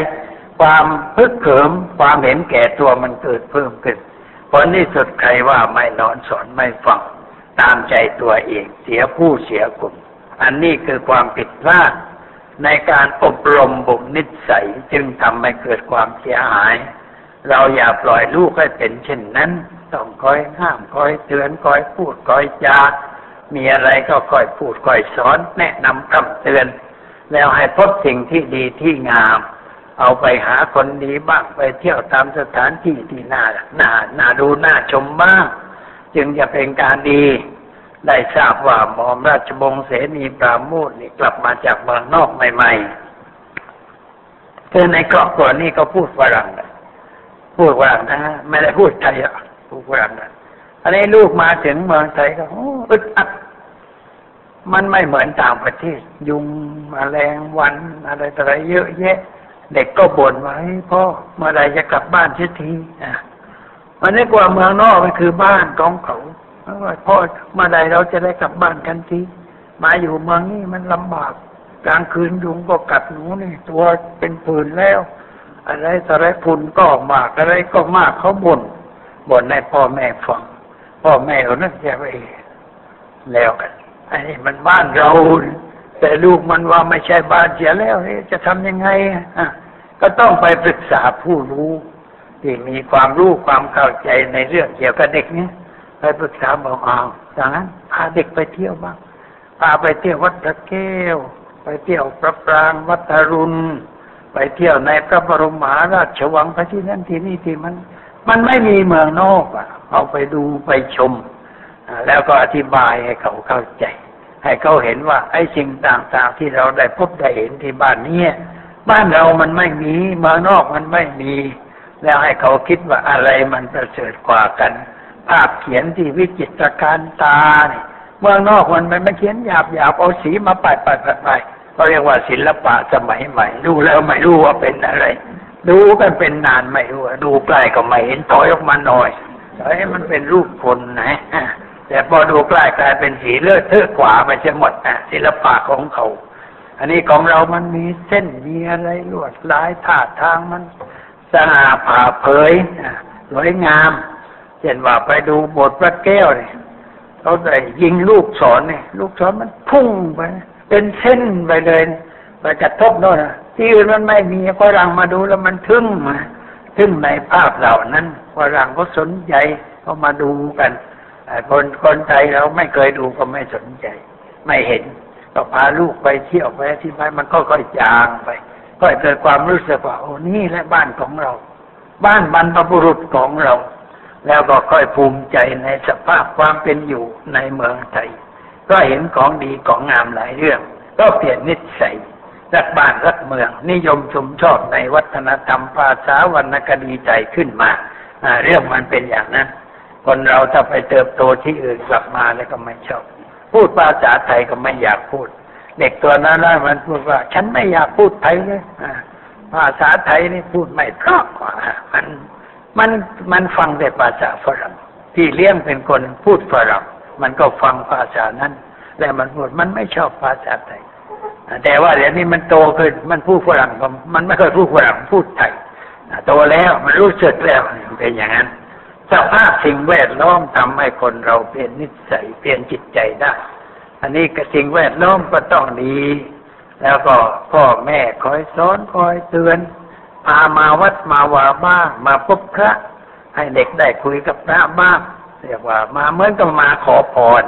ความพึกเขิมความเห็นแก่ตัวมันเกิดเพิ่มขึ้นผลที่สุดใครว่าไม่นอนสอนไม่ฟังตามใจตัวเองเสียผู้เสียคุณอันนี้คือความผิดพลาดในการอบรมบุคนิสัยจึงทำให้เกิดความเสียหาย เราอย่าปล่อยลูกให้เป็นเช่นนั้น ต้องคอยห้ามคอยเตือนคอยพูดคอยจา มีอะไรก็คอยพูดคอยสอน แนะนำคำเตือน แล้วให้พบสิ่งที่ดีที่งาม เอาไปหาคนดีบ้างไปเที่ยวตามสถานที่ที่น่าน่าน่าดูน่าชมบ้าง จึงจะเป็นการดี ได้ทราบว่าหมอมราชบงศ์เสนีปราโมทนี่กลับมาจากเมืองนอกใหม่ๆคือในครอบครัวนี้ก็พูดฝรั่งนะ พูดฝรั่งนะไม่ได้พูดไทยอะพูดฝรั่งนะอันนี้ลูกมาถึงเมืองไทยก็อึดอัดมันไม่เหมือนต่างประเทศ ยุงมแมลงวันอะไรต่ออะไรเยอะแยะ เด็กก็บ่นว่าเฮ้ยพ่อเมื่อไรจะกลับบ้านเสียทีอะมันนึกว่าเมืองนอกมันคือบ้านของเขาพ่อเมื่อไรเราจะได้กลับบ้านกันทีมาอยู่เมืองนี้มันลำบากกลางคืนยุงก็กัดหนูนี่ ตัวเป็นผื่นแล้ว อะไรต่ออะไรพุนก็มากอะไรก็มากเขาบ่นบ่นให้พ่อแม่ฟัง พ่อแม่เขานั่นจะไปแล้วกันไอ้นี่มันบ้านเรา แต่ลูกมันว่าไม่ใช่บ้านเสียแล้วจะทำยังไงอะก็ต้องไปปรึกษาผู้รู้ ที่มีความรู้ความเข้าใจในเรื่องเกี่ยวกับเด็กเนี้ยไปปรึกษาบอกเอาดังนั้นพาเด็กไปเที่ยวบ้างพาไปเที่ยววัดพระแก้ว ไปเที่ยวพระปรางวัดอรุณ ไปเที่ยวในพระบรมมหาราชวังไปที่นั่นที่นี่ที่มัน มันไม่มีเมืองนอกอะ เอาไปดูไปชม แล้วก็อธิบายให้เขาเข้าใจ ให้เขาเห็นว่า ไอ้สิ่งต่างๆที่เราได้พบได้เห็นที่บ้านนี้บ้านเรามันไม่มีเมืองนอกมันไม่มี แล้วให้เขาคิดว่าอะไรมันประเสริฐกว่ากัน ภาพเขียนที่วิจิตรการตาเนี่ยเมืองนอกมันมันเขียนหยาบหยาบเอาสีมาปัดปัดปัดไป เขาเรียกว่าศิลปะสมัยใหม่ ดูแล้วไม่รู้ว่าเป็นอะไร ดูกันเป็นนานไม่รู้ดูใกล้ก็ไม่เห็นถอยออกมาหน่อยเฮ้ยมันเป็นรูปคนนะแต่พอดูใกล้กลายเป็นสีเลือดเทอะขวาไปจะหมดอะศิลปะของเขา อันนี้ของเรามันมีเส้นมีอะไรลวดลายท่าทางมันสง่าผ่าเผยสวยงามเช่นว่าไปดูบทพระแก้วเนี่ยเขาได้ยิงลูกศรเนี่ยลูกศรมันพุ่งไป เป็นเส้นไปเลยไปกระทบโน่นที่อื่นมันไม่มีฝรั่งมาดูแล้วมันทึ่งมาทึ่งในภาพเหล่านั้นฝรั่งก็สนใจเขามาดูกันคนคนไทยเราไม่เคยดูก็ไม่สนใจ ไม่เห็นก็พาลูกไปเที่ยวไปที่ไปมันก็ค่อยจางไปก็เกิดความรู้สึกว่าโอ้นี่แหละบ้านของเรา บ้านบรรพบุรุษของเรา แล้วก็ค่อยภูมิใจในสภาพความเป็นอยู่ในเมืองไทย ก็เห็นของดีของงามหลายเรื่อง ก็เปลี่ยนนิสัยรักบ้านรักเมือง นิยมชมชอบในวัฒนธรรมภาษาวรรณคดีใจขึ้นมาเรื่องมันเป็นอย่างนั้น คนเราถ้าไปเติบโตที่อื่นกลับมาแล้วก็ไม่ชอบ พูดภาษาไทยก็ไม่อยากพูด เด็กตัวนั้นมันพูดว่า ฉันไม่อยากพูดไทยเลยภาษาไทยนี่พูดไม่เพราะกว่ามันมันมันฟังแต่ภาษาฝรั่งที่เลี้ยงเป็นคนพูดฝรั่ง มันก็ฟังภาษานั้นแล้วมันพูดมันไม่ชอบภาษาไทยแต่ว่าเดี๋ยวนี้มันโตขึ้นมันพูดฝรั่งมันไม่เคยพูดฝรั่งพูดไทยโตแล้วมันรู้สึกแล้วเป็นอย่างนั้น สภาพสิ่งแวดล้อมทำให้คนเราเปลี่ยนนิสัยเปลี่ยนจิตใจได้ อันนี้ก็สิ่งแวดล้อมก็ต้องดี แล้วก็พ่อแม่คอยสอนคอยเตือนพามาวัดมาวาบ้างมาพบพระให้เด็กได้คุยกับพระบ้าง เรียกว่ามาเหมือนกับมาขอพร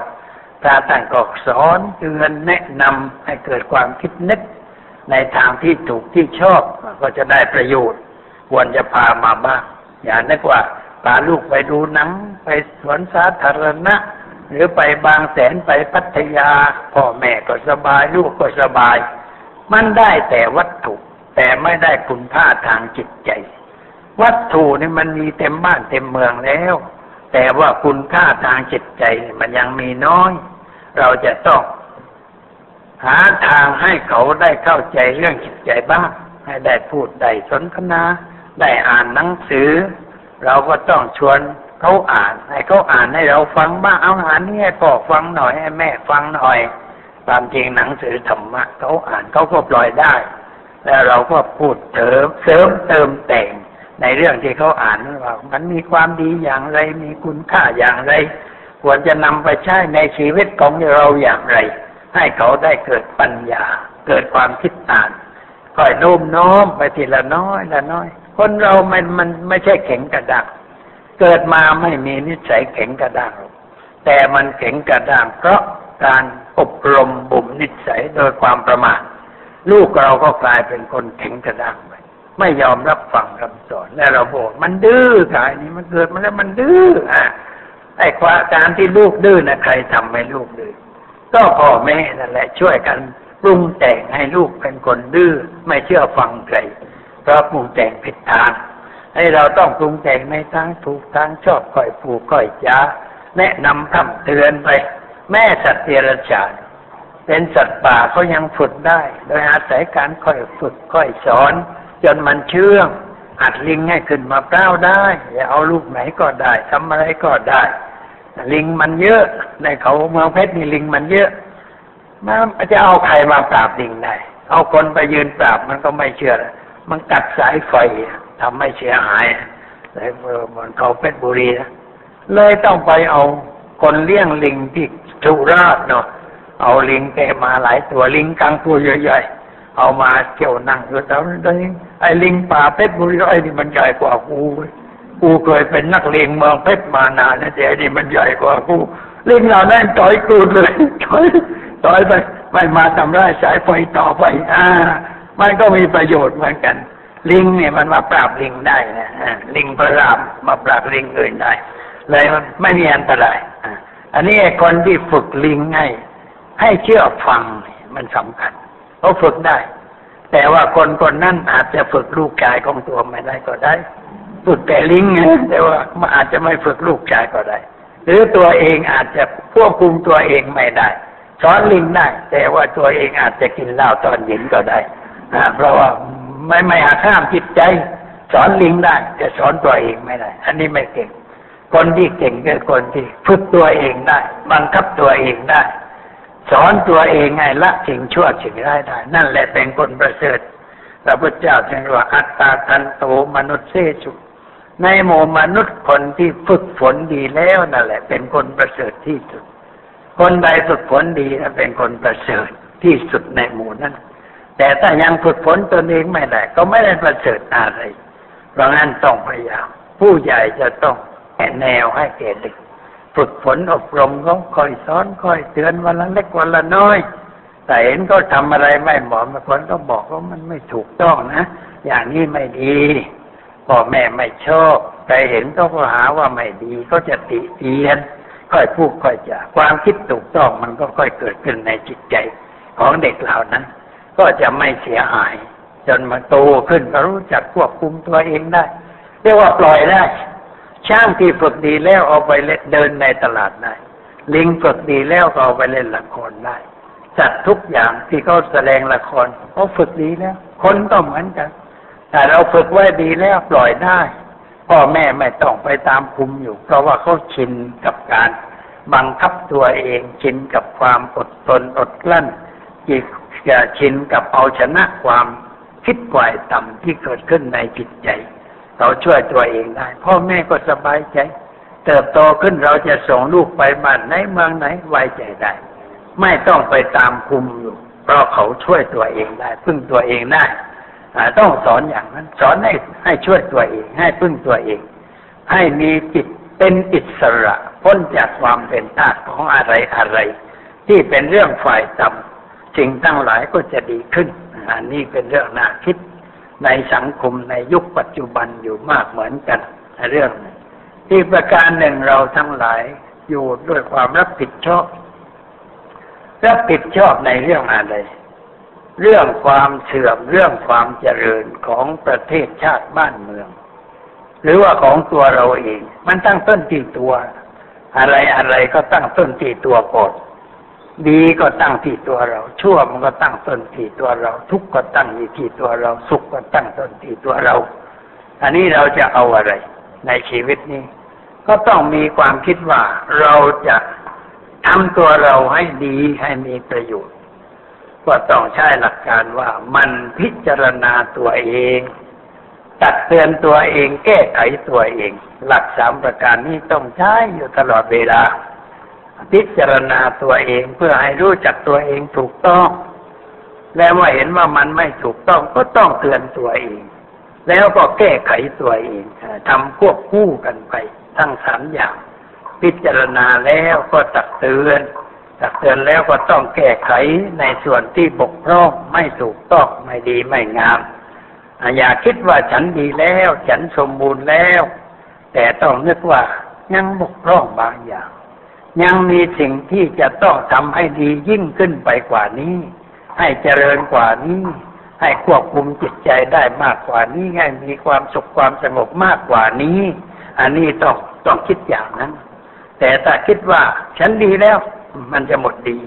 พระท่านก็สอนเตือนแนะนำให้เกิดความคิดนึกในทางที่ถูกที่ชอบก็จะได้ประโยชน์ ควรจะพามาบ้าง อย่านึกว่าพาลูกไปดูหนัง ไปสวนสาธารณะ หรือไปบางแสนไปพัทยา พ่อแม่ก็สบาย ลูกก็สบาย มันได้แต่วัตถุ แต่ไม่ได้คุณค่าทางจิตใจ วัตถุนี่มันมีเต็มบ้านเต็มเมืองแล้ว แต่ว่าคุณค่าทางจิตใจมันยังมีน้อย เราจะต้องหาทางให้เขาได้เข้าใจเรื่องจิตใจบ้าง ให้ได้พูดได้สนทนา ได้อ่านหนังสือ เราก็ต้องชวนเขาอ่าน ให้เขาอ่านให้เราฟังบ้าง เอาอ่านนี่ให้พ่อฟังหน่อยให้แม่ฟังหน่อย ความจริงหนังสือธรรมะเขาอ่านเขาก็ปล่อยได้ แล้วเราก็พูดเสริมเสริมเติมแต่ง ในเรื่องที่เขาอ่านว่ามันมีความดีอย่างไร มีคุณค่าอย่างไร ควรจะนำไปใช้ในชีวิตของเราอย่างไร ให้เขาได้เกิดปัญญา เกิดความคิดอ่านค่อยโน้มน้อมไปทีละน้อยละน้อย คนเรามันมันไม่ใช่แข็งกระด้างเกิดมาไม่มีนิสัยแข็งกระด้างแต่มันแข็งกระด้างเพราะการอบรมบ่มนิสัยโดยความประมาทลูกเราก็กลายเป็นคนแข็งกระด้างไป ไม่ยอมรับฟังคำสอนและเราบอกมันดื้อกายนี้มันเกิดมาแล้วมันดื้ออะไอ้ความการที่ลูกดื้อนะใครทำให้ลูกดื้อก็พ่อแม่นั่นแหละช่วยกันปรุงแต่งให้ลูกเป็นคนดื้อไม่เชื่อฟังใครเพราะปรุงแต่งผิดทาง ให้เราต้องปรุงแต่งในทางถูกทางชอบค่อยผูกค่อยจ้าแนะนำคำเตือนไป แม่สัตว์เดรัจฉานเป็นสัตว์ป่าเขายังฝึกได้ โดยอาศัยการค่อยฝึกค่อยสอน จนมันเชื่องหัดลิงให้ขึ้นมาเปล่าได้จะเอาลูกไหนก็ได้ทำอะไรก็ได้ ลิงมันเยอะ ในเขาเมืองเพชรนี่ลิงมันเยอะมันจะเอาใครมาปราบลิงได้เอาคนไปยืนปราบมันก็ไม่เชื่อ มันกัดสายไฟทำให้เสียหายเลยเหมือนเขาเพชรบุรีนะเลยต้องไปเอาคนเลี้ยงลิงที่สุราษฎร์เนาะเอาลิงแกมาหลายตัวลิงกังตัวใหญ่ๆ เอามาเกี่ยวนั่งอยู่แถวนี้ไอ้ลิงป่าเพชรบุรีไอ้นี่มันใหญ่กว่ากูกูเคยเป็นนักเลงเมืองเพชรมานานนะแต่ไอ้นี่มันใหญ่กว่ากูลิงเหล่านั้นต่อยกูเลยต่อยต่อยไปไม่มาทำร้ายสายไฟต่อไป อ่า มันก็มีประโยชน์เหมือนกัน ลิงเนี่ยมันมาปราบลิงได้นะลิงพระรามมาปราบลิงอื่นได้เลยมันไม่มีอันตรายอันนี้คนที่ฝึกลิงให้ให้เชื่อฟังมันสำคัญ เขาฝึกได้ แต่ว่าคนคนนั้นอาจจะฝึกลูกชายของตัวไม่ได้ก็ได้ฝึกแต่ลิงแต่ว่ามันอาจจะไม่ฝึกลูกชายก็ได้ หรือตัวเองอาจจะควบคุมตัวเองไม่ได้สอนลิงได้ แต่ว่าตัวเองอาจจะกินเหล้าตอนเย็นก็ได้เพราะว่าไม่ไม่อาจห้ามจิตใจ สอนลิงได้ แต่สอนตัวเองไม่ได้ อันนี้ไม่เก่ง คนที่เก่งคือคนที่ฝึกตัวเองได้ บังคับตัวเองได้ สอนตัวเองไงละสิ่งชั่วสิ่งร้ายได้ นั่นแหละเป็นคนประเสริฐพระพุทธเจ้าจึงว่าอัตตาทันโตมนุษย์เสสุในหมู่มนุษย์คนที่ฝึกฝนดีแล้วนั่นแหละ เป็นคนประเสริฐที่สุด คนใดฝึกฝนดีนะเป็นคนประเสริฐที่สุดในหมู่นั้น แต่ถ้ายังฝึกฝนตนเองไม่ได้ก็ไม่ได้ประเสริฐอะไรเพราะงั้นต้องพยายามผู้ใหญ่จะต้องแนวให้แก่เด็ก ฝึกฝนอบรมเขาคอยสอนคอยเตือนวันละเล็กวันละน้อย แต่เห็นเขาทำอะไรไม่เหมาะบางคนก็บอกว่ามันไม่ถูกต้องนะ อย่างนี้ไม่ดีพ่อแม่ไม่ชอบใครเห็นก็หาว่าไม่ดีก็จะติเตียนค่อยพูดค่อยจาความคิดถูกต้องมันก็ค่อยเกิดขึ้นในจิตใจของเด็กเหล่านั้น ก็จะไม่เสียหาย จนมาโตขึ้นก็รู้จักควบคุมตัวเองได้ เรียกว่าปล่อยได้ ช้างที่ฝึกดีแล้วเอาไปเล่นเดินในตลาดได้ ลิงฝึกดีแล้วก็เอาไปเล่นละครได้จัดทุกอย่างที่เขาแสดงละครเขาฝึกดีแล้ว คนก็เหมือนกัน แต่เราฝึกไว้ดีแล้วปล่อยได้พ่อแม่ไม่ต้องไปตามคุมอยู่ เพราะว่าเขาชินกับการบังคับตัวเองชินกับความอดทนอดกลั้นจิตชินกับเอาชนะความคิดกวายต่ำที่เกิดขึ้นในจิตใจ เราช่วยตัวเองได้ พ่อแม่ก็สบายใจ เติบโตขึ้นเราจะส่งลูกไปบ้านไหนเมืองไหนไว้ใจได้ ไม่ต้องไปตามคุมอยู่เพราะเขาช่วยตัวเองได้ พึ่งตัวเองได้ต้องสอนอย่างนั้น สอนให้ให้ช่วยตัวเอง ให้พึ่งตัวเอง ให้มีจิตเป็นอิสระพ้นจากความเป็นทาสของอะไรอะไร ที่เป็นเรื่องฝ่ายต่ำสิ่งทั้งหลายก็จะดีขึ้นอันนี้เป็นเรื่องน่าคิด ในสังคมในยุคปัจจุบันอยู่มากเหมือนกันเรื่องที่ประการหนึ่งเราทั้งหลายอยู่ด้วยความรับผิดชอบ รับผิดชอบในเรื่องอะไร เรื่องความเสื่อมเรื่องความเจริญของประเทศชาติบ้านเมือง หรือว่าของตัวเราเอง มันตั้งต้นที่ตัว อะไรอะไรก็ตั้งต้นที่ตัวก่อน ดีก็ตั้งที่ตัวเรา ชั่วมันก็ตั้งต้นที่ตัวเรา ทุกข์ก็ตั้งอยู่ที่ตัวเรา สุขก็ตั้งต้นที่ตัวเรา อันนี้เราจะเอาอะไร ในชีวิตนี้ ก็ต้องมีความคิดว่าเราจะทำตัวเราให้ดีให้มีประโยชน์ ก็ต้องใช้หลักการว่ามันพิจารณาตัวเอง ตัดเตือนตัวเอง แก้ไขตัวเอง หลักสามประการนี้ต้องใช้อยู่ตลอดเวลา พิจารณาตัวเองเพื่อให้รู้จักตัวเองถูกต้อง แล้วเมื่อเห็นว่ามันไม่ถูกต้องก็ต้องเตือนตัวเอง แล้วก็แก้ไขตัวเองทำควบคู่กันไป ทั้งสามอย่าง พิจารณาแล้วก็ตักเตือนตักเตือนแล้วก็ต้องแก้ไขในส่วนที่บกพร่องไม่ถูกต้องไม่ดีไม่งามอย่าคิดว่าฉันดีแล้ว ฉันสมบูรณ์แล้ว แต่ต้องนึกว่ายังบกพร่องบางอย่าง ยังมีสิ่งที่จะต้องทำให้ดียิ่งขึ้นไปกว่านี้ ให้เจริญกว่านี้ ให้ควบคุมจิตใจได้มากกว่านี้ให้มีความสุขความสงบมากกว่านี้ อันนี้ต้องต้องคิดอย่างนั้น แต่ถ้าคิดว่าฉันดีแล้วมันจะหมดดี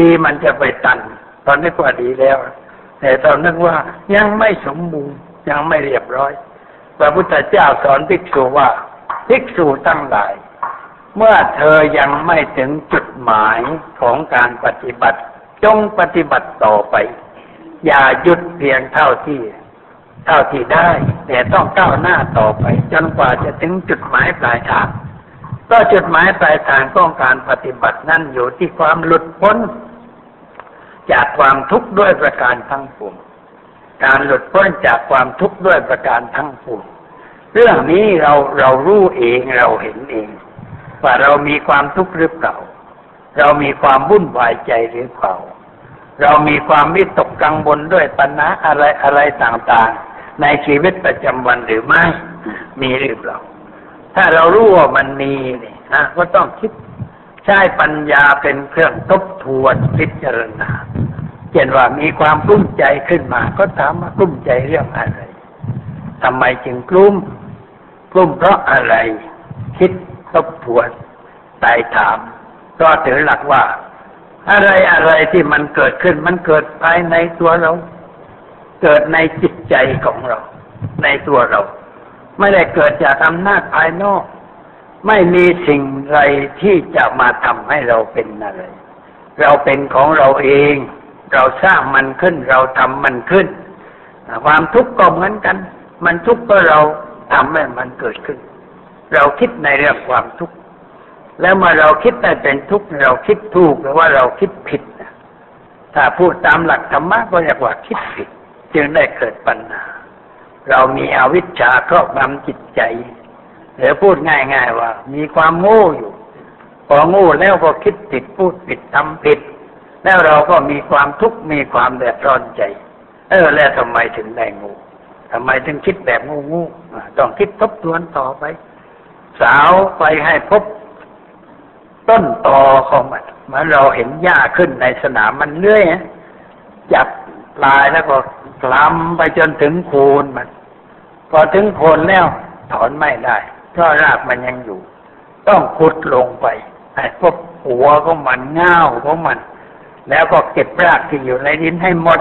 ดีมันจะไปตัน ตอนนี้กว่าดีแล้ว แต่ตอนนึกว่ายังไม่สมบูรณ์ยังไม่เรียบร้อย พระพุทธเจ้าสอนภิกษุว่าภิกษุตั้งหลาย เมื่อเธอยังไม่ถึงจุดหมายของการปฏิบัติ จงปฏิบัติต่อไป อย่าหยุดเพียงเท่าที่ เท่าที่ได้ แต่ต้องก้าวหน้าต่อไป จนกว่าจะถึงจุดหมายปลายทางก็จุดหมายปลายทางของการปฏิบัตินั้นอยู่ที่ความหลุดพ้น จากความทุกข์ด้วยประการทั้งปวงการหลุดพ้นจากความทุกข์ด้วยประการทั้งปวงเรื่องนี้เราเรารู้เองเราเห็นเอง ว่าเรามีความทุกข์หรือเปล่า เรามีความวุ่นวายใจหรือเปล่า เรามีความวิตกกังวลด้วยปัญหาอะไรอะไรต่างๆ ในชีวิตประจำวันหรือไม่ มีหรือเปล่า ถ้าเรารู้ว่ามันมีนี่นะก็ต้องคิดใช้ปัญญาเป็นเครื่องทบทวนพิจารณาเช่นว่ามีความกลุ้มใจขึ้นมา ก็ถามว่ากลุ้มใจเรื่องอะไรทำไมจึงกลุ้มกลุ้มเพราะอะไร คิด ทบทวนไต่ถาม ก็ถือหลักว่า อะไรอะไรที่มันเกิดขึ้น มันเกิดภายในตัวเรา เกิดในจิตใจของเรา ในตัวเรา ไม่ได้เกิดจากอำนาจภายนอก ไม่มีสิ่งใดที่จะมาทำให้เราเป็นอะไร เราเป็นของเราเอง เราสร้างมันขึ้น เราทำมันขึ้น ความทุกข์ก็เหมือนกัน มันทุกข์เพราะเราทำให้มันเกิดขึ้น เราคิดในเรื่องความทุกข์แล้วเมื่อเราคิดได้เป็นทุกข์เราคิดถูกหรือว่าเราคิดผิดถ้าพูดตามหลักธรรมะก็เรียกว่าคิดผิด จึงได้เกิดปัญหา เรามีอวิชชาครอบงำจิตใจหรือพูดง่ายๆว่า มีความโง่อยู่ พอโง่แล้วก็คิดผิดพูดผิดทำผิด แล้วเราก็มีความทุกข์มีความเดือดร้อนใจ เออแล้วทำไมถึงได้งูทำไมถึงคิดแบบงูงูต้องคิดทบทวนต่อไป สาวไปให้พบต้นตอของมันเมื่อเราเห็นหญ้าขึ้นในสนามมันเลื่อยจับปลายแล้วก็คลำไปจนถึงโคนมัน พอถึงโคนแล้วถอนไม่ได้เพราะรากมันยังอยู่ ต้องขุดลงไปให้พบหัวของมันเง่าของมัน แล้วก็เก็บรากที่อยู่ในดินให้หมด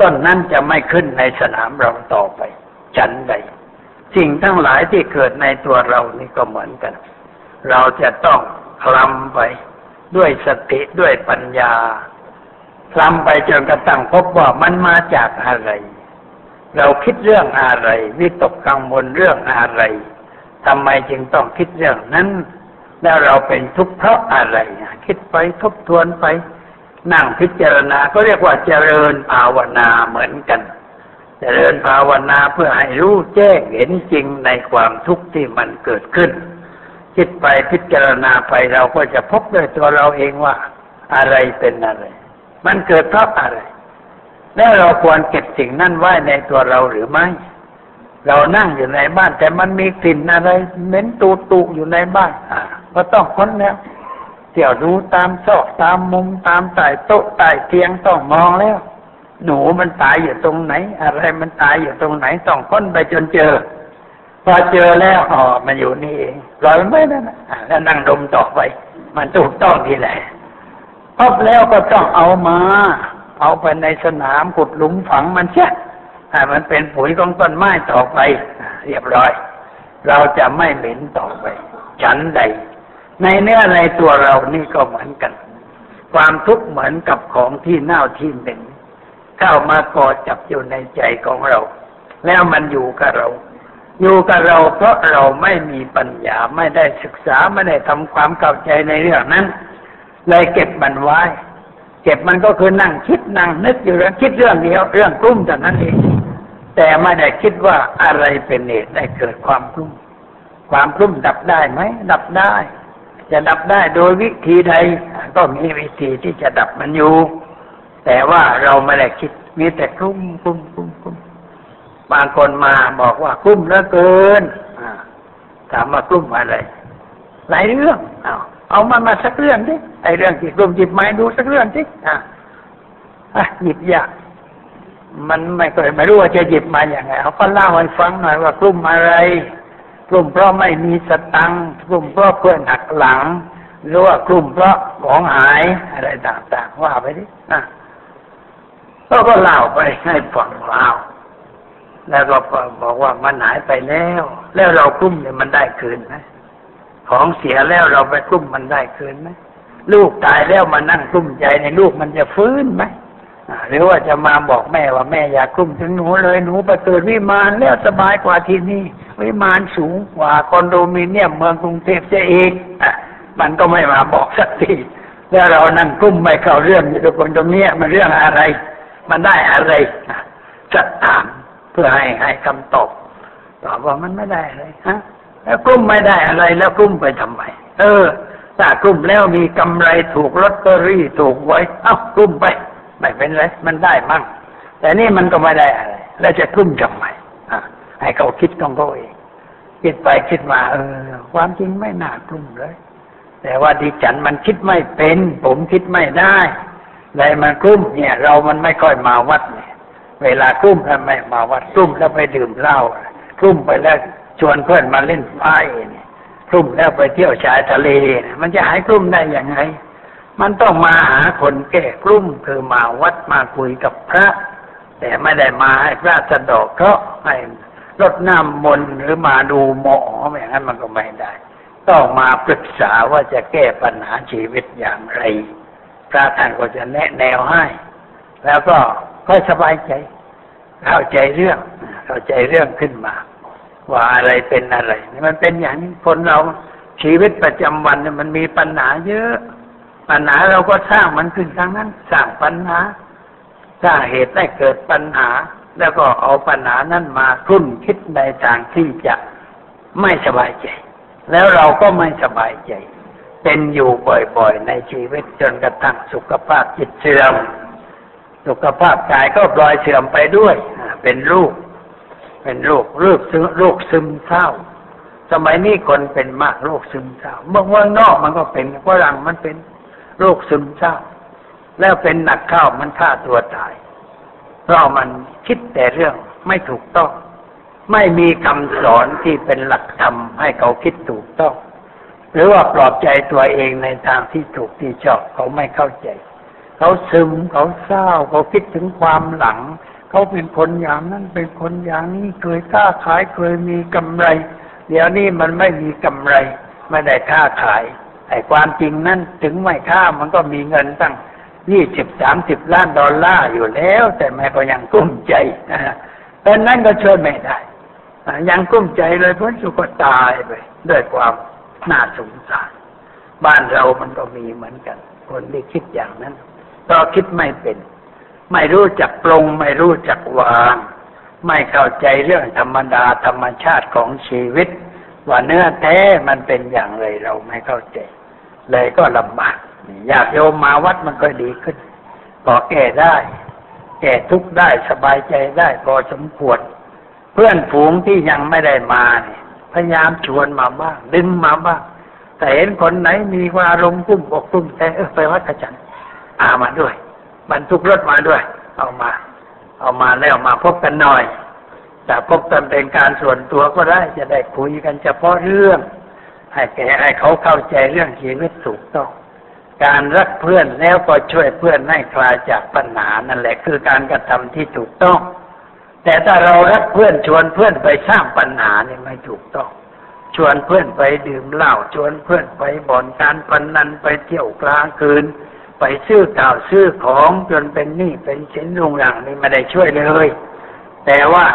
ต้นนั้นจะไม่ขึ้นในสนามเราต่อไป ฉันใด สิ่งทั้งหลายที่เกิดในตัวเรานี่ก็เหมือนกัน เราจะต้องคลำไปด้วยสติด้วยปัญญาคลำไปจนกระทั่งพบว่ามันมาจากอะไร เราคิดเรื่องอะไรวิตกกังวลเรื่องอะไรทำไมจึงต้องคิดเรื่องนั้น แล้วเราเป็นทุกข์เพราะอะไรคิดไปทบทวนไป นั่งพิจารณาก็เรียกว่าเจริญภาวนาเหมือนกัน เจริญภาวนาเพื่อให้รู้แจ้งเห็นจริงในความทุกข์ที่มันเกิดขึ้น คิดไปพิจารณาไปเราก็จะพบด้วยตัวเราเองว่าอะไรเป็นอะไร มันเกิดเพราะอะไร แล้วเราควรเก็บสิ่งนั้นไว้ในตัวเราหรือไม่ เรานั่งอยู่ในบ้านแต่มันมีกลิ่นอะไร เหม็นตูตูอยู่ในบ้านก็ต้องค้นแล้วเที่ยวดูตามซอกตามมุมตามใต้โต๊ะใต้เตียงต้องมองแล้ว หนูมันตายอยู่ตรงไหน อะไรมันตายอยู่ตรงไหนต้องค้นไปจนเจอ พอเจอแล้วอ๋อมันอยู่นี่เองปล่อยมันไม่ได้นะแล้วนั่งดมต่อไป มันถูกต้องทีแหละพบแล้วก็ต้องเอามา เอาไปในสนามขุดหลุมฝังมันเช่ให้มันเป็นปุ๋ยของต้นไม้ต่อไป เรียบร้อย เราจะไม่เหม็นต่อไป ฉันใด ในเนื้อในตัวเรานี่ก็เหมือนกัน ความทุกข์เหมือนกับของที่เน่าที่เหม็น เข้ามากอจับอยู่ในใจของเรา แล้วมันอยู่กับเรา อยู่กับเราเพราะเราไม่มีปัญญาไม่ได้ศึกษาไม่ได้ทำความเข้าใจในเรื่องนั้น เลยเก็บมันไว้ เก็บมันก็คือนั่งคิดนั่งนึกอยู่เรื่องคิดเรื่องเดียวเรื่องกลุ้มแต่นั้นเองแต่ไม่ได้คิดว่าอะไรเป็นเหตุได้เกิดความกลุ้มความกลุ้มดับได้ไหมดับได้ จะดับได้โดยวิธีใดก็มีวิธีที่จะดับมันอยู่ แต่ว่าเราไม่ได้คิดมีแต่กลุ้มกลุ้มกลุ้มกลุ้มบางคนมาบอกว่ากลุ้มเหลือเกินอ่าถามว่ากลุ้มอะไรหลายเรื่องเอาเอามามาสักเรื่องดิไอเรื่องที่กลุ้มหยิบไม้ดูสักเรื่องดิอะอะหยิบยากมันไม่เคยไม่รู้ว่าจะหยิบมาอย่างไงเอาก็เล่าให้ฟังหน่อยว่ากลุ้มอะไร กลุ่มเพราะไม่มีสตังค์กลุ่มเพราะเพื่อนหักหลัง หรือว่ากลุ่มเพราะของหายอะไรต่างๆว่าไปดินะ ก็ก็เล่าไปให้ฟังเล่าแล้วก็บอกว่ามันหายไปแล้ว แล้วเรากุ้มเนี่ยมันได้คืนไหมของเสียแล้วเราไปกุ้มมันได้คืนไหมลูกตายแล้วมานั่งกุ้มใจในลูกมันจะฟื้นไหมหรือว่าจะมาบอกแม่ว่าแม่อย่ากลุ้มถึงหนูเลยหนูไปเกิดวิมานแล้วสบายกว่าที่นี่วิมานสูงกว่าคอนโดมิเนียมเมืองกรุงเทพจะเองอะมันก็ไม่มาบอกสักทีแล้วเรานั่งกุ้มไม่เข้าเรื่องอยู่ทุกคนตรงนี้มันเรื่องอะไร มันได้อะไรจะถามเพื่อให้ให้คำตอบตอบว่ามันไม่ได้อะไรฮะแล้วกลุ้มไม่ได้อะไรแล้วกลุ้มไปทำไมเออถ้ากลุ้มแล้วมีกำไรถูกลอตเตอรี่ถูกไว้เอ้ากลุ้มไป ไม่เป็นไรมันได้มั่งแต่นี่มันก็ไม่ได้อะไร แล้วจะกลุ้มทำไมอะให้เขาคิดของเขาเองคิดไปคิดมาเออ ความจริงไม่น่ากลุ้มเลย แต่ว่าดิฉันมันคิดไม่เป็น ผมคิดไม่ได้ เลยมันกลุ้มเนี่ย เรามันไม่ค่อยมาวัดเนี่ยเวลากลุ้มแล้วไมมาวัดกลุ้มแล้วไปดื่มเหล้ากลุ้มไปแล้วชวนเพื่อนมาเล่นไพ่เนี่ยกลุ้มแล้วไปเที่ยวชายทะเลมันจะหายกลุ้มได้ยังไง มันต้องมาหาคนแก้กลุ้มคือมาวัดมาคุยกับพระ แต่ไม่ได้มาให้พระสะดอกเคราะห์ให้รดน้ำมนต์หรือมาดูหมออย่างนั้นมันก็ไม่ได้ ต้องมาปรึกษาว่าจะแก้ปัญหาชีวิตอย่างไร พระท่านก็จะแนะแนวให้ แล้วก็ค่อยสบายใจ เข้าใจเรื่อง เข้าใจเรื่องขึ้นมา ว่าอะไรเป็นอะไร มันเป็นอย่างนี้คนเราชีวิตประจำวันเนี่ยมันมีปัญหาเยอะ ปัญหาเราก็สร้างมันขึ้นทางนั้น สร้างปัญหา สร้างเหตุให้เกิดปัญหา แล้วก็เอาปัญหานั้นมาครุ่นคิดในทางที่จะไม่สบายใจ แล้วเราก็ไม่สบายใจ เป็นอยู่บ่อยๆ ในชีวิตจนกระทั่งสุขภาพจิตเสื่อม สุขภาพกายก็ปล่อยเสื่อมไปด้วย เป็นรูปเป็นโรคโรคซึมโรคซึมเศร้า สมัยนี้คนเป็นมากโรคซึมเศร้าเมื่องเมืองนอกมันก็เป็นฝรั่งมันเป็นโรคซึมเศร้า แล้วเป็นหนักเข้ามันฆ่าตัวตาย เพราะมันคิดแต่เรื่องไม่ถูกต้อง ไม่มีคำสอนที่เป็นหลักธรรมให้เขาคิดถูกต้อง หรือว่าปลอบใจตัวเองในทางที่ถูกที่ชอบเขาไม่เข้าใจ เขาซึมเขาเศร้าเขาคิดถึงความหลัง เขาเป็นคนอย่างนั้นเป็นคนอย่างนี้เคยค้าขายเคยมีกำไร เดี๋ยวนี้มันไม่มีกำไร ไม่ได้ค้าขายไอ้ความจริงนั้นถึงไม่ค้ามันก็มีเงินตั้งยี่สิบสามสิบล้านดอลลาร์อยู่แล้ว แต่แม่ก็ยังกุ้มใจนะฮะแต่นั้นก็ช่วยไม่ได้ยังกุ้มใจเลยเพราะสุก็ตายไปด้วยความ น่าสงสาร บ้านเรามันก็มีเหมือนกัน คนที่คิดอย่างนั้นเพราะคิดไม่เป็น ไม่รู้จักปรงไม่รู้จักวาง ไม่เข้าใจเรื่องธรรมดาธรรมชาติของชีวิต ว่าเนื้อแท้มันเป็นอย่างไรเราไม่เข้าใจ เลยก็ลำบากญาติโยมมาวัดมันก็ดีขึ้นก็แก้ได้ แก้ทุกข์ได้สบายใจได้พอสมควร เพื่อนฝูงที่ยังไม่ได้มาเนี่ย พยายามชวนมาบ้างดึงมาบ้างแต่เห็นคนไหนมีว่าอารมณ์กุ้มอกกุ้มใจเออไปวัดกระจันอามาด้วย บรรทุกรถมาด้วย เอามา เอามาแล้วมาพบกันหน่อย แต่พบกันเป็นการส่วนตัวก็ได้จะได้คุยกันเฉพาะเรื่อง ให้แกให้เขาเข้าใจเรื่องชีวิตถูกต้อง การรักเพื่อนแล้วก็ช่วยเพื่อนให้คลายจากปัญหานั่นแหละ คือการกระทำที่ถูกต้อง แต่ถ้าเรารักเพื่อนชวนเพื่อนไปสร้างปัญหาเนี่ยไม่ถูกต้อง ชวนเพื่อนไปดื่มเหล้าชวนเพื่อนไปบ่อนการพนนันไปเที่ยวกลางคืน ไปซื้อข่าวซื้อของจนเป็นหนี้เป็นสินลุงรังนี่ไม่ได้ช่วยเลย แต่ว่า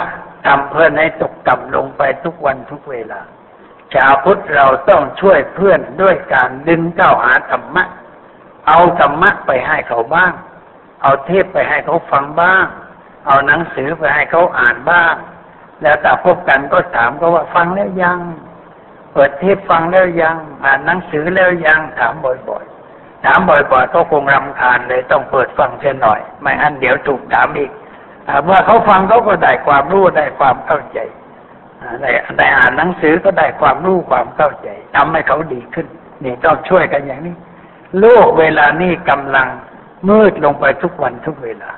ทำเพื่อนให้ตกต่ำลงไปทุกวันทุกเวลาชาวพุทธเราต้องช่วยเพื่อนด้วยการดึงเข้าหาธรรมะ เอาธรรมะไปให้เขาบ้าง เอาเทพไปให้เขาฟังบ้าง เอาหนังสือไปให้เขาอ่านบ้าง แล้วแต่พบกันก็ถามก็ว่าฟังแล้วยัง เปิดเทปฟังแล้วยัง อ่านหนังสือแล้วยังถามบ่อยๆ ถามบ่อยๆก็คงรำคาญเลยต้องเปิดฟังเสียหน่อย ไม่อันเดี๋ยวถูกถามอีกอาเมื่อเขาฟังเขาก็ได้ความรู้ได้ความเข้าใจอ่าได้ได้อ่านหนังสือก็ได้ความรู้ความเข้าใจทำให้เขาดีขึ้นนี่ต้องช่วยกันอย่างนี้ โลกเวลานี้กำลังมืดลงไปทุกวันทุกเวลา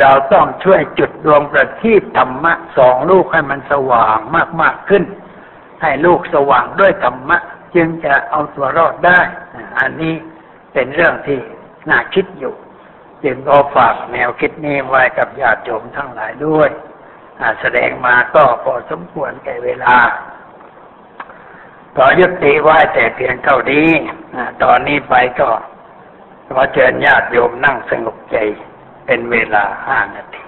เราต้องช่วยจุดดวงประทีปธรรมะสองลูกให้มันสว่างมากๆขึ้น ให้ลูกสว่างด้วยธรรมะ จึงจะเอาตัวรอดได้ อันนี้เป็นเรื่องที่น่าคิดอยู่ จึงก็ฝากแนวคิดนี้ไว้กับญาติโยมทั้งหลายด้วยแสดงมาก็พอสมควรแก่เวลาขอยุติไว้แต่เพียงเท่านี้ตอนนี้ไปก็ขอเชิญญาติโยมนั่งสงบใจ เป็นเวลาห้านาที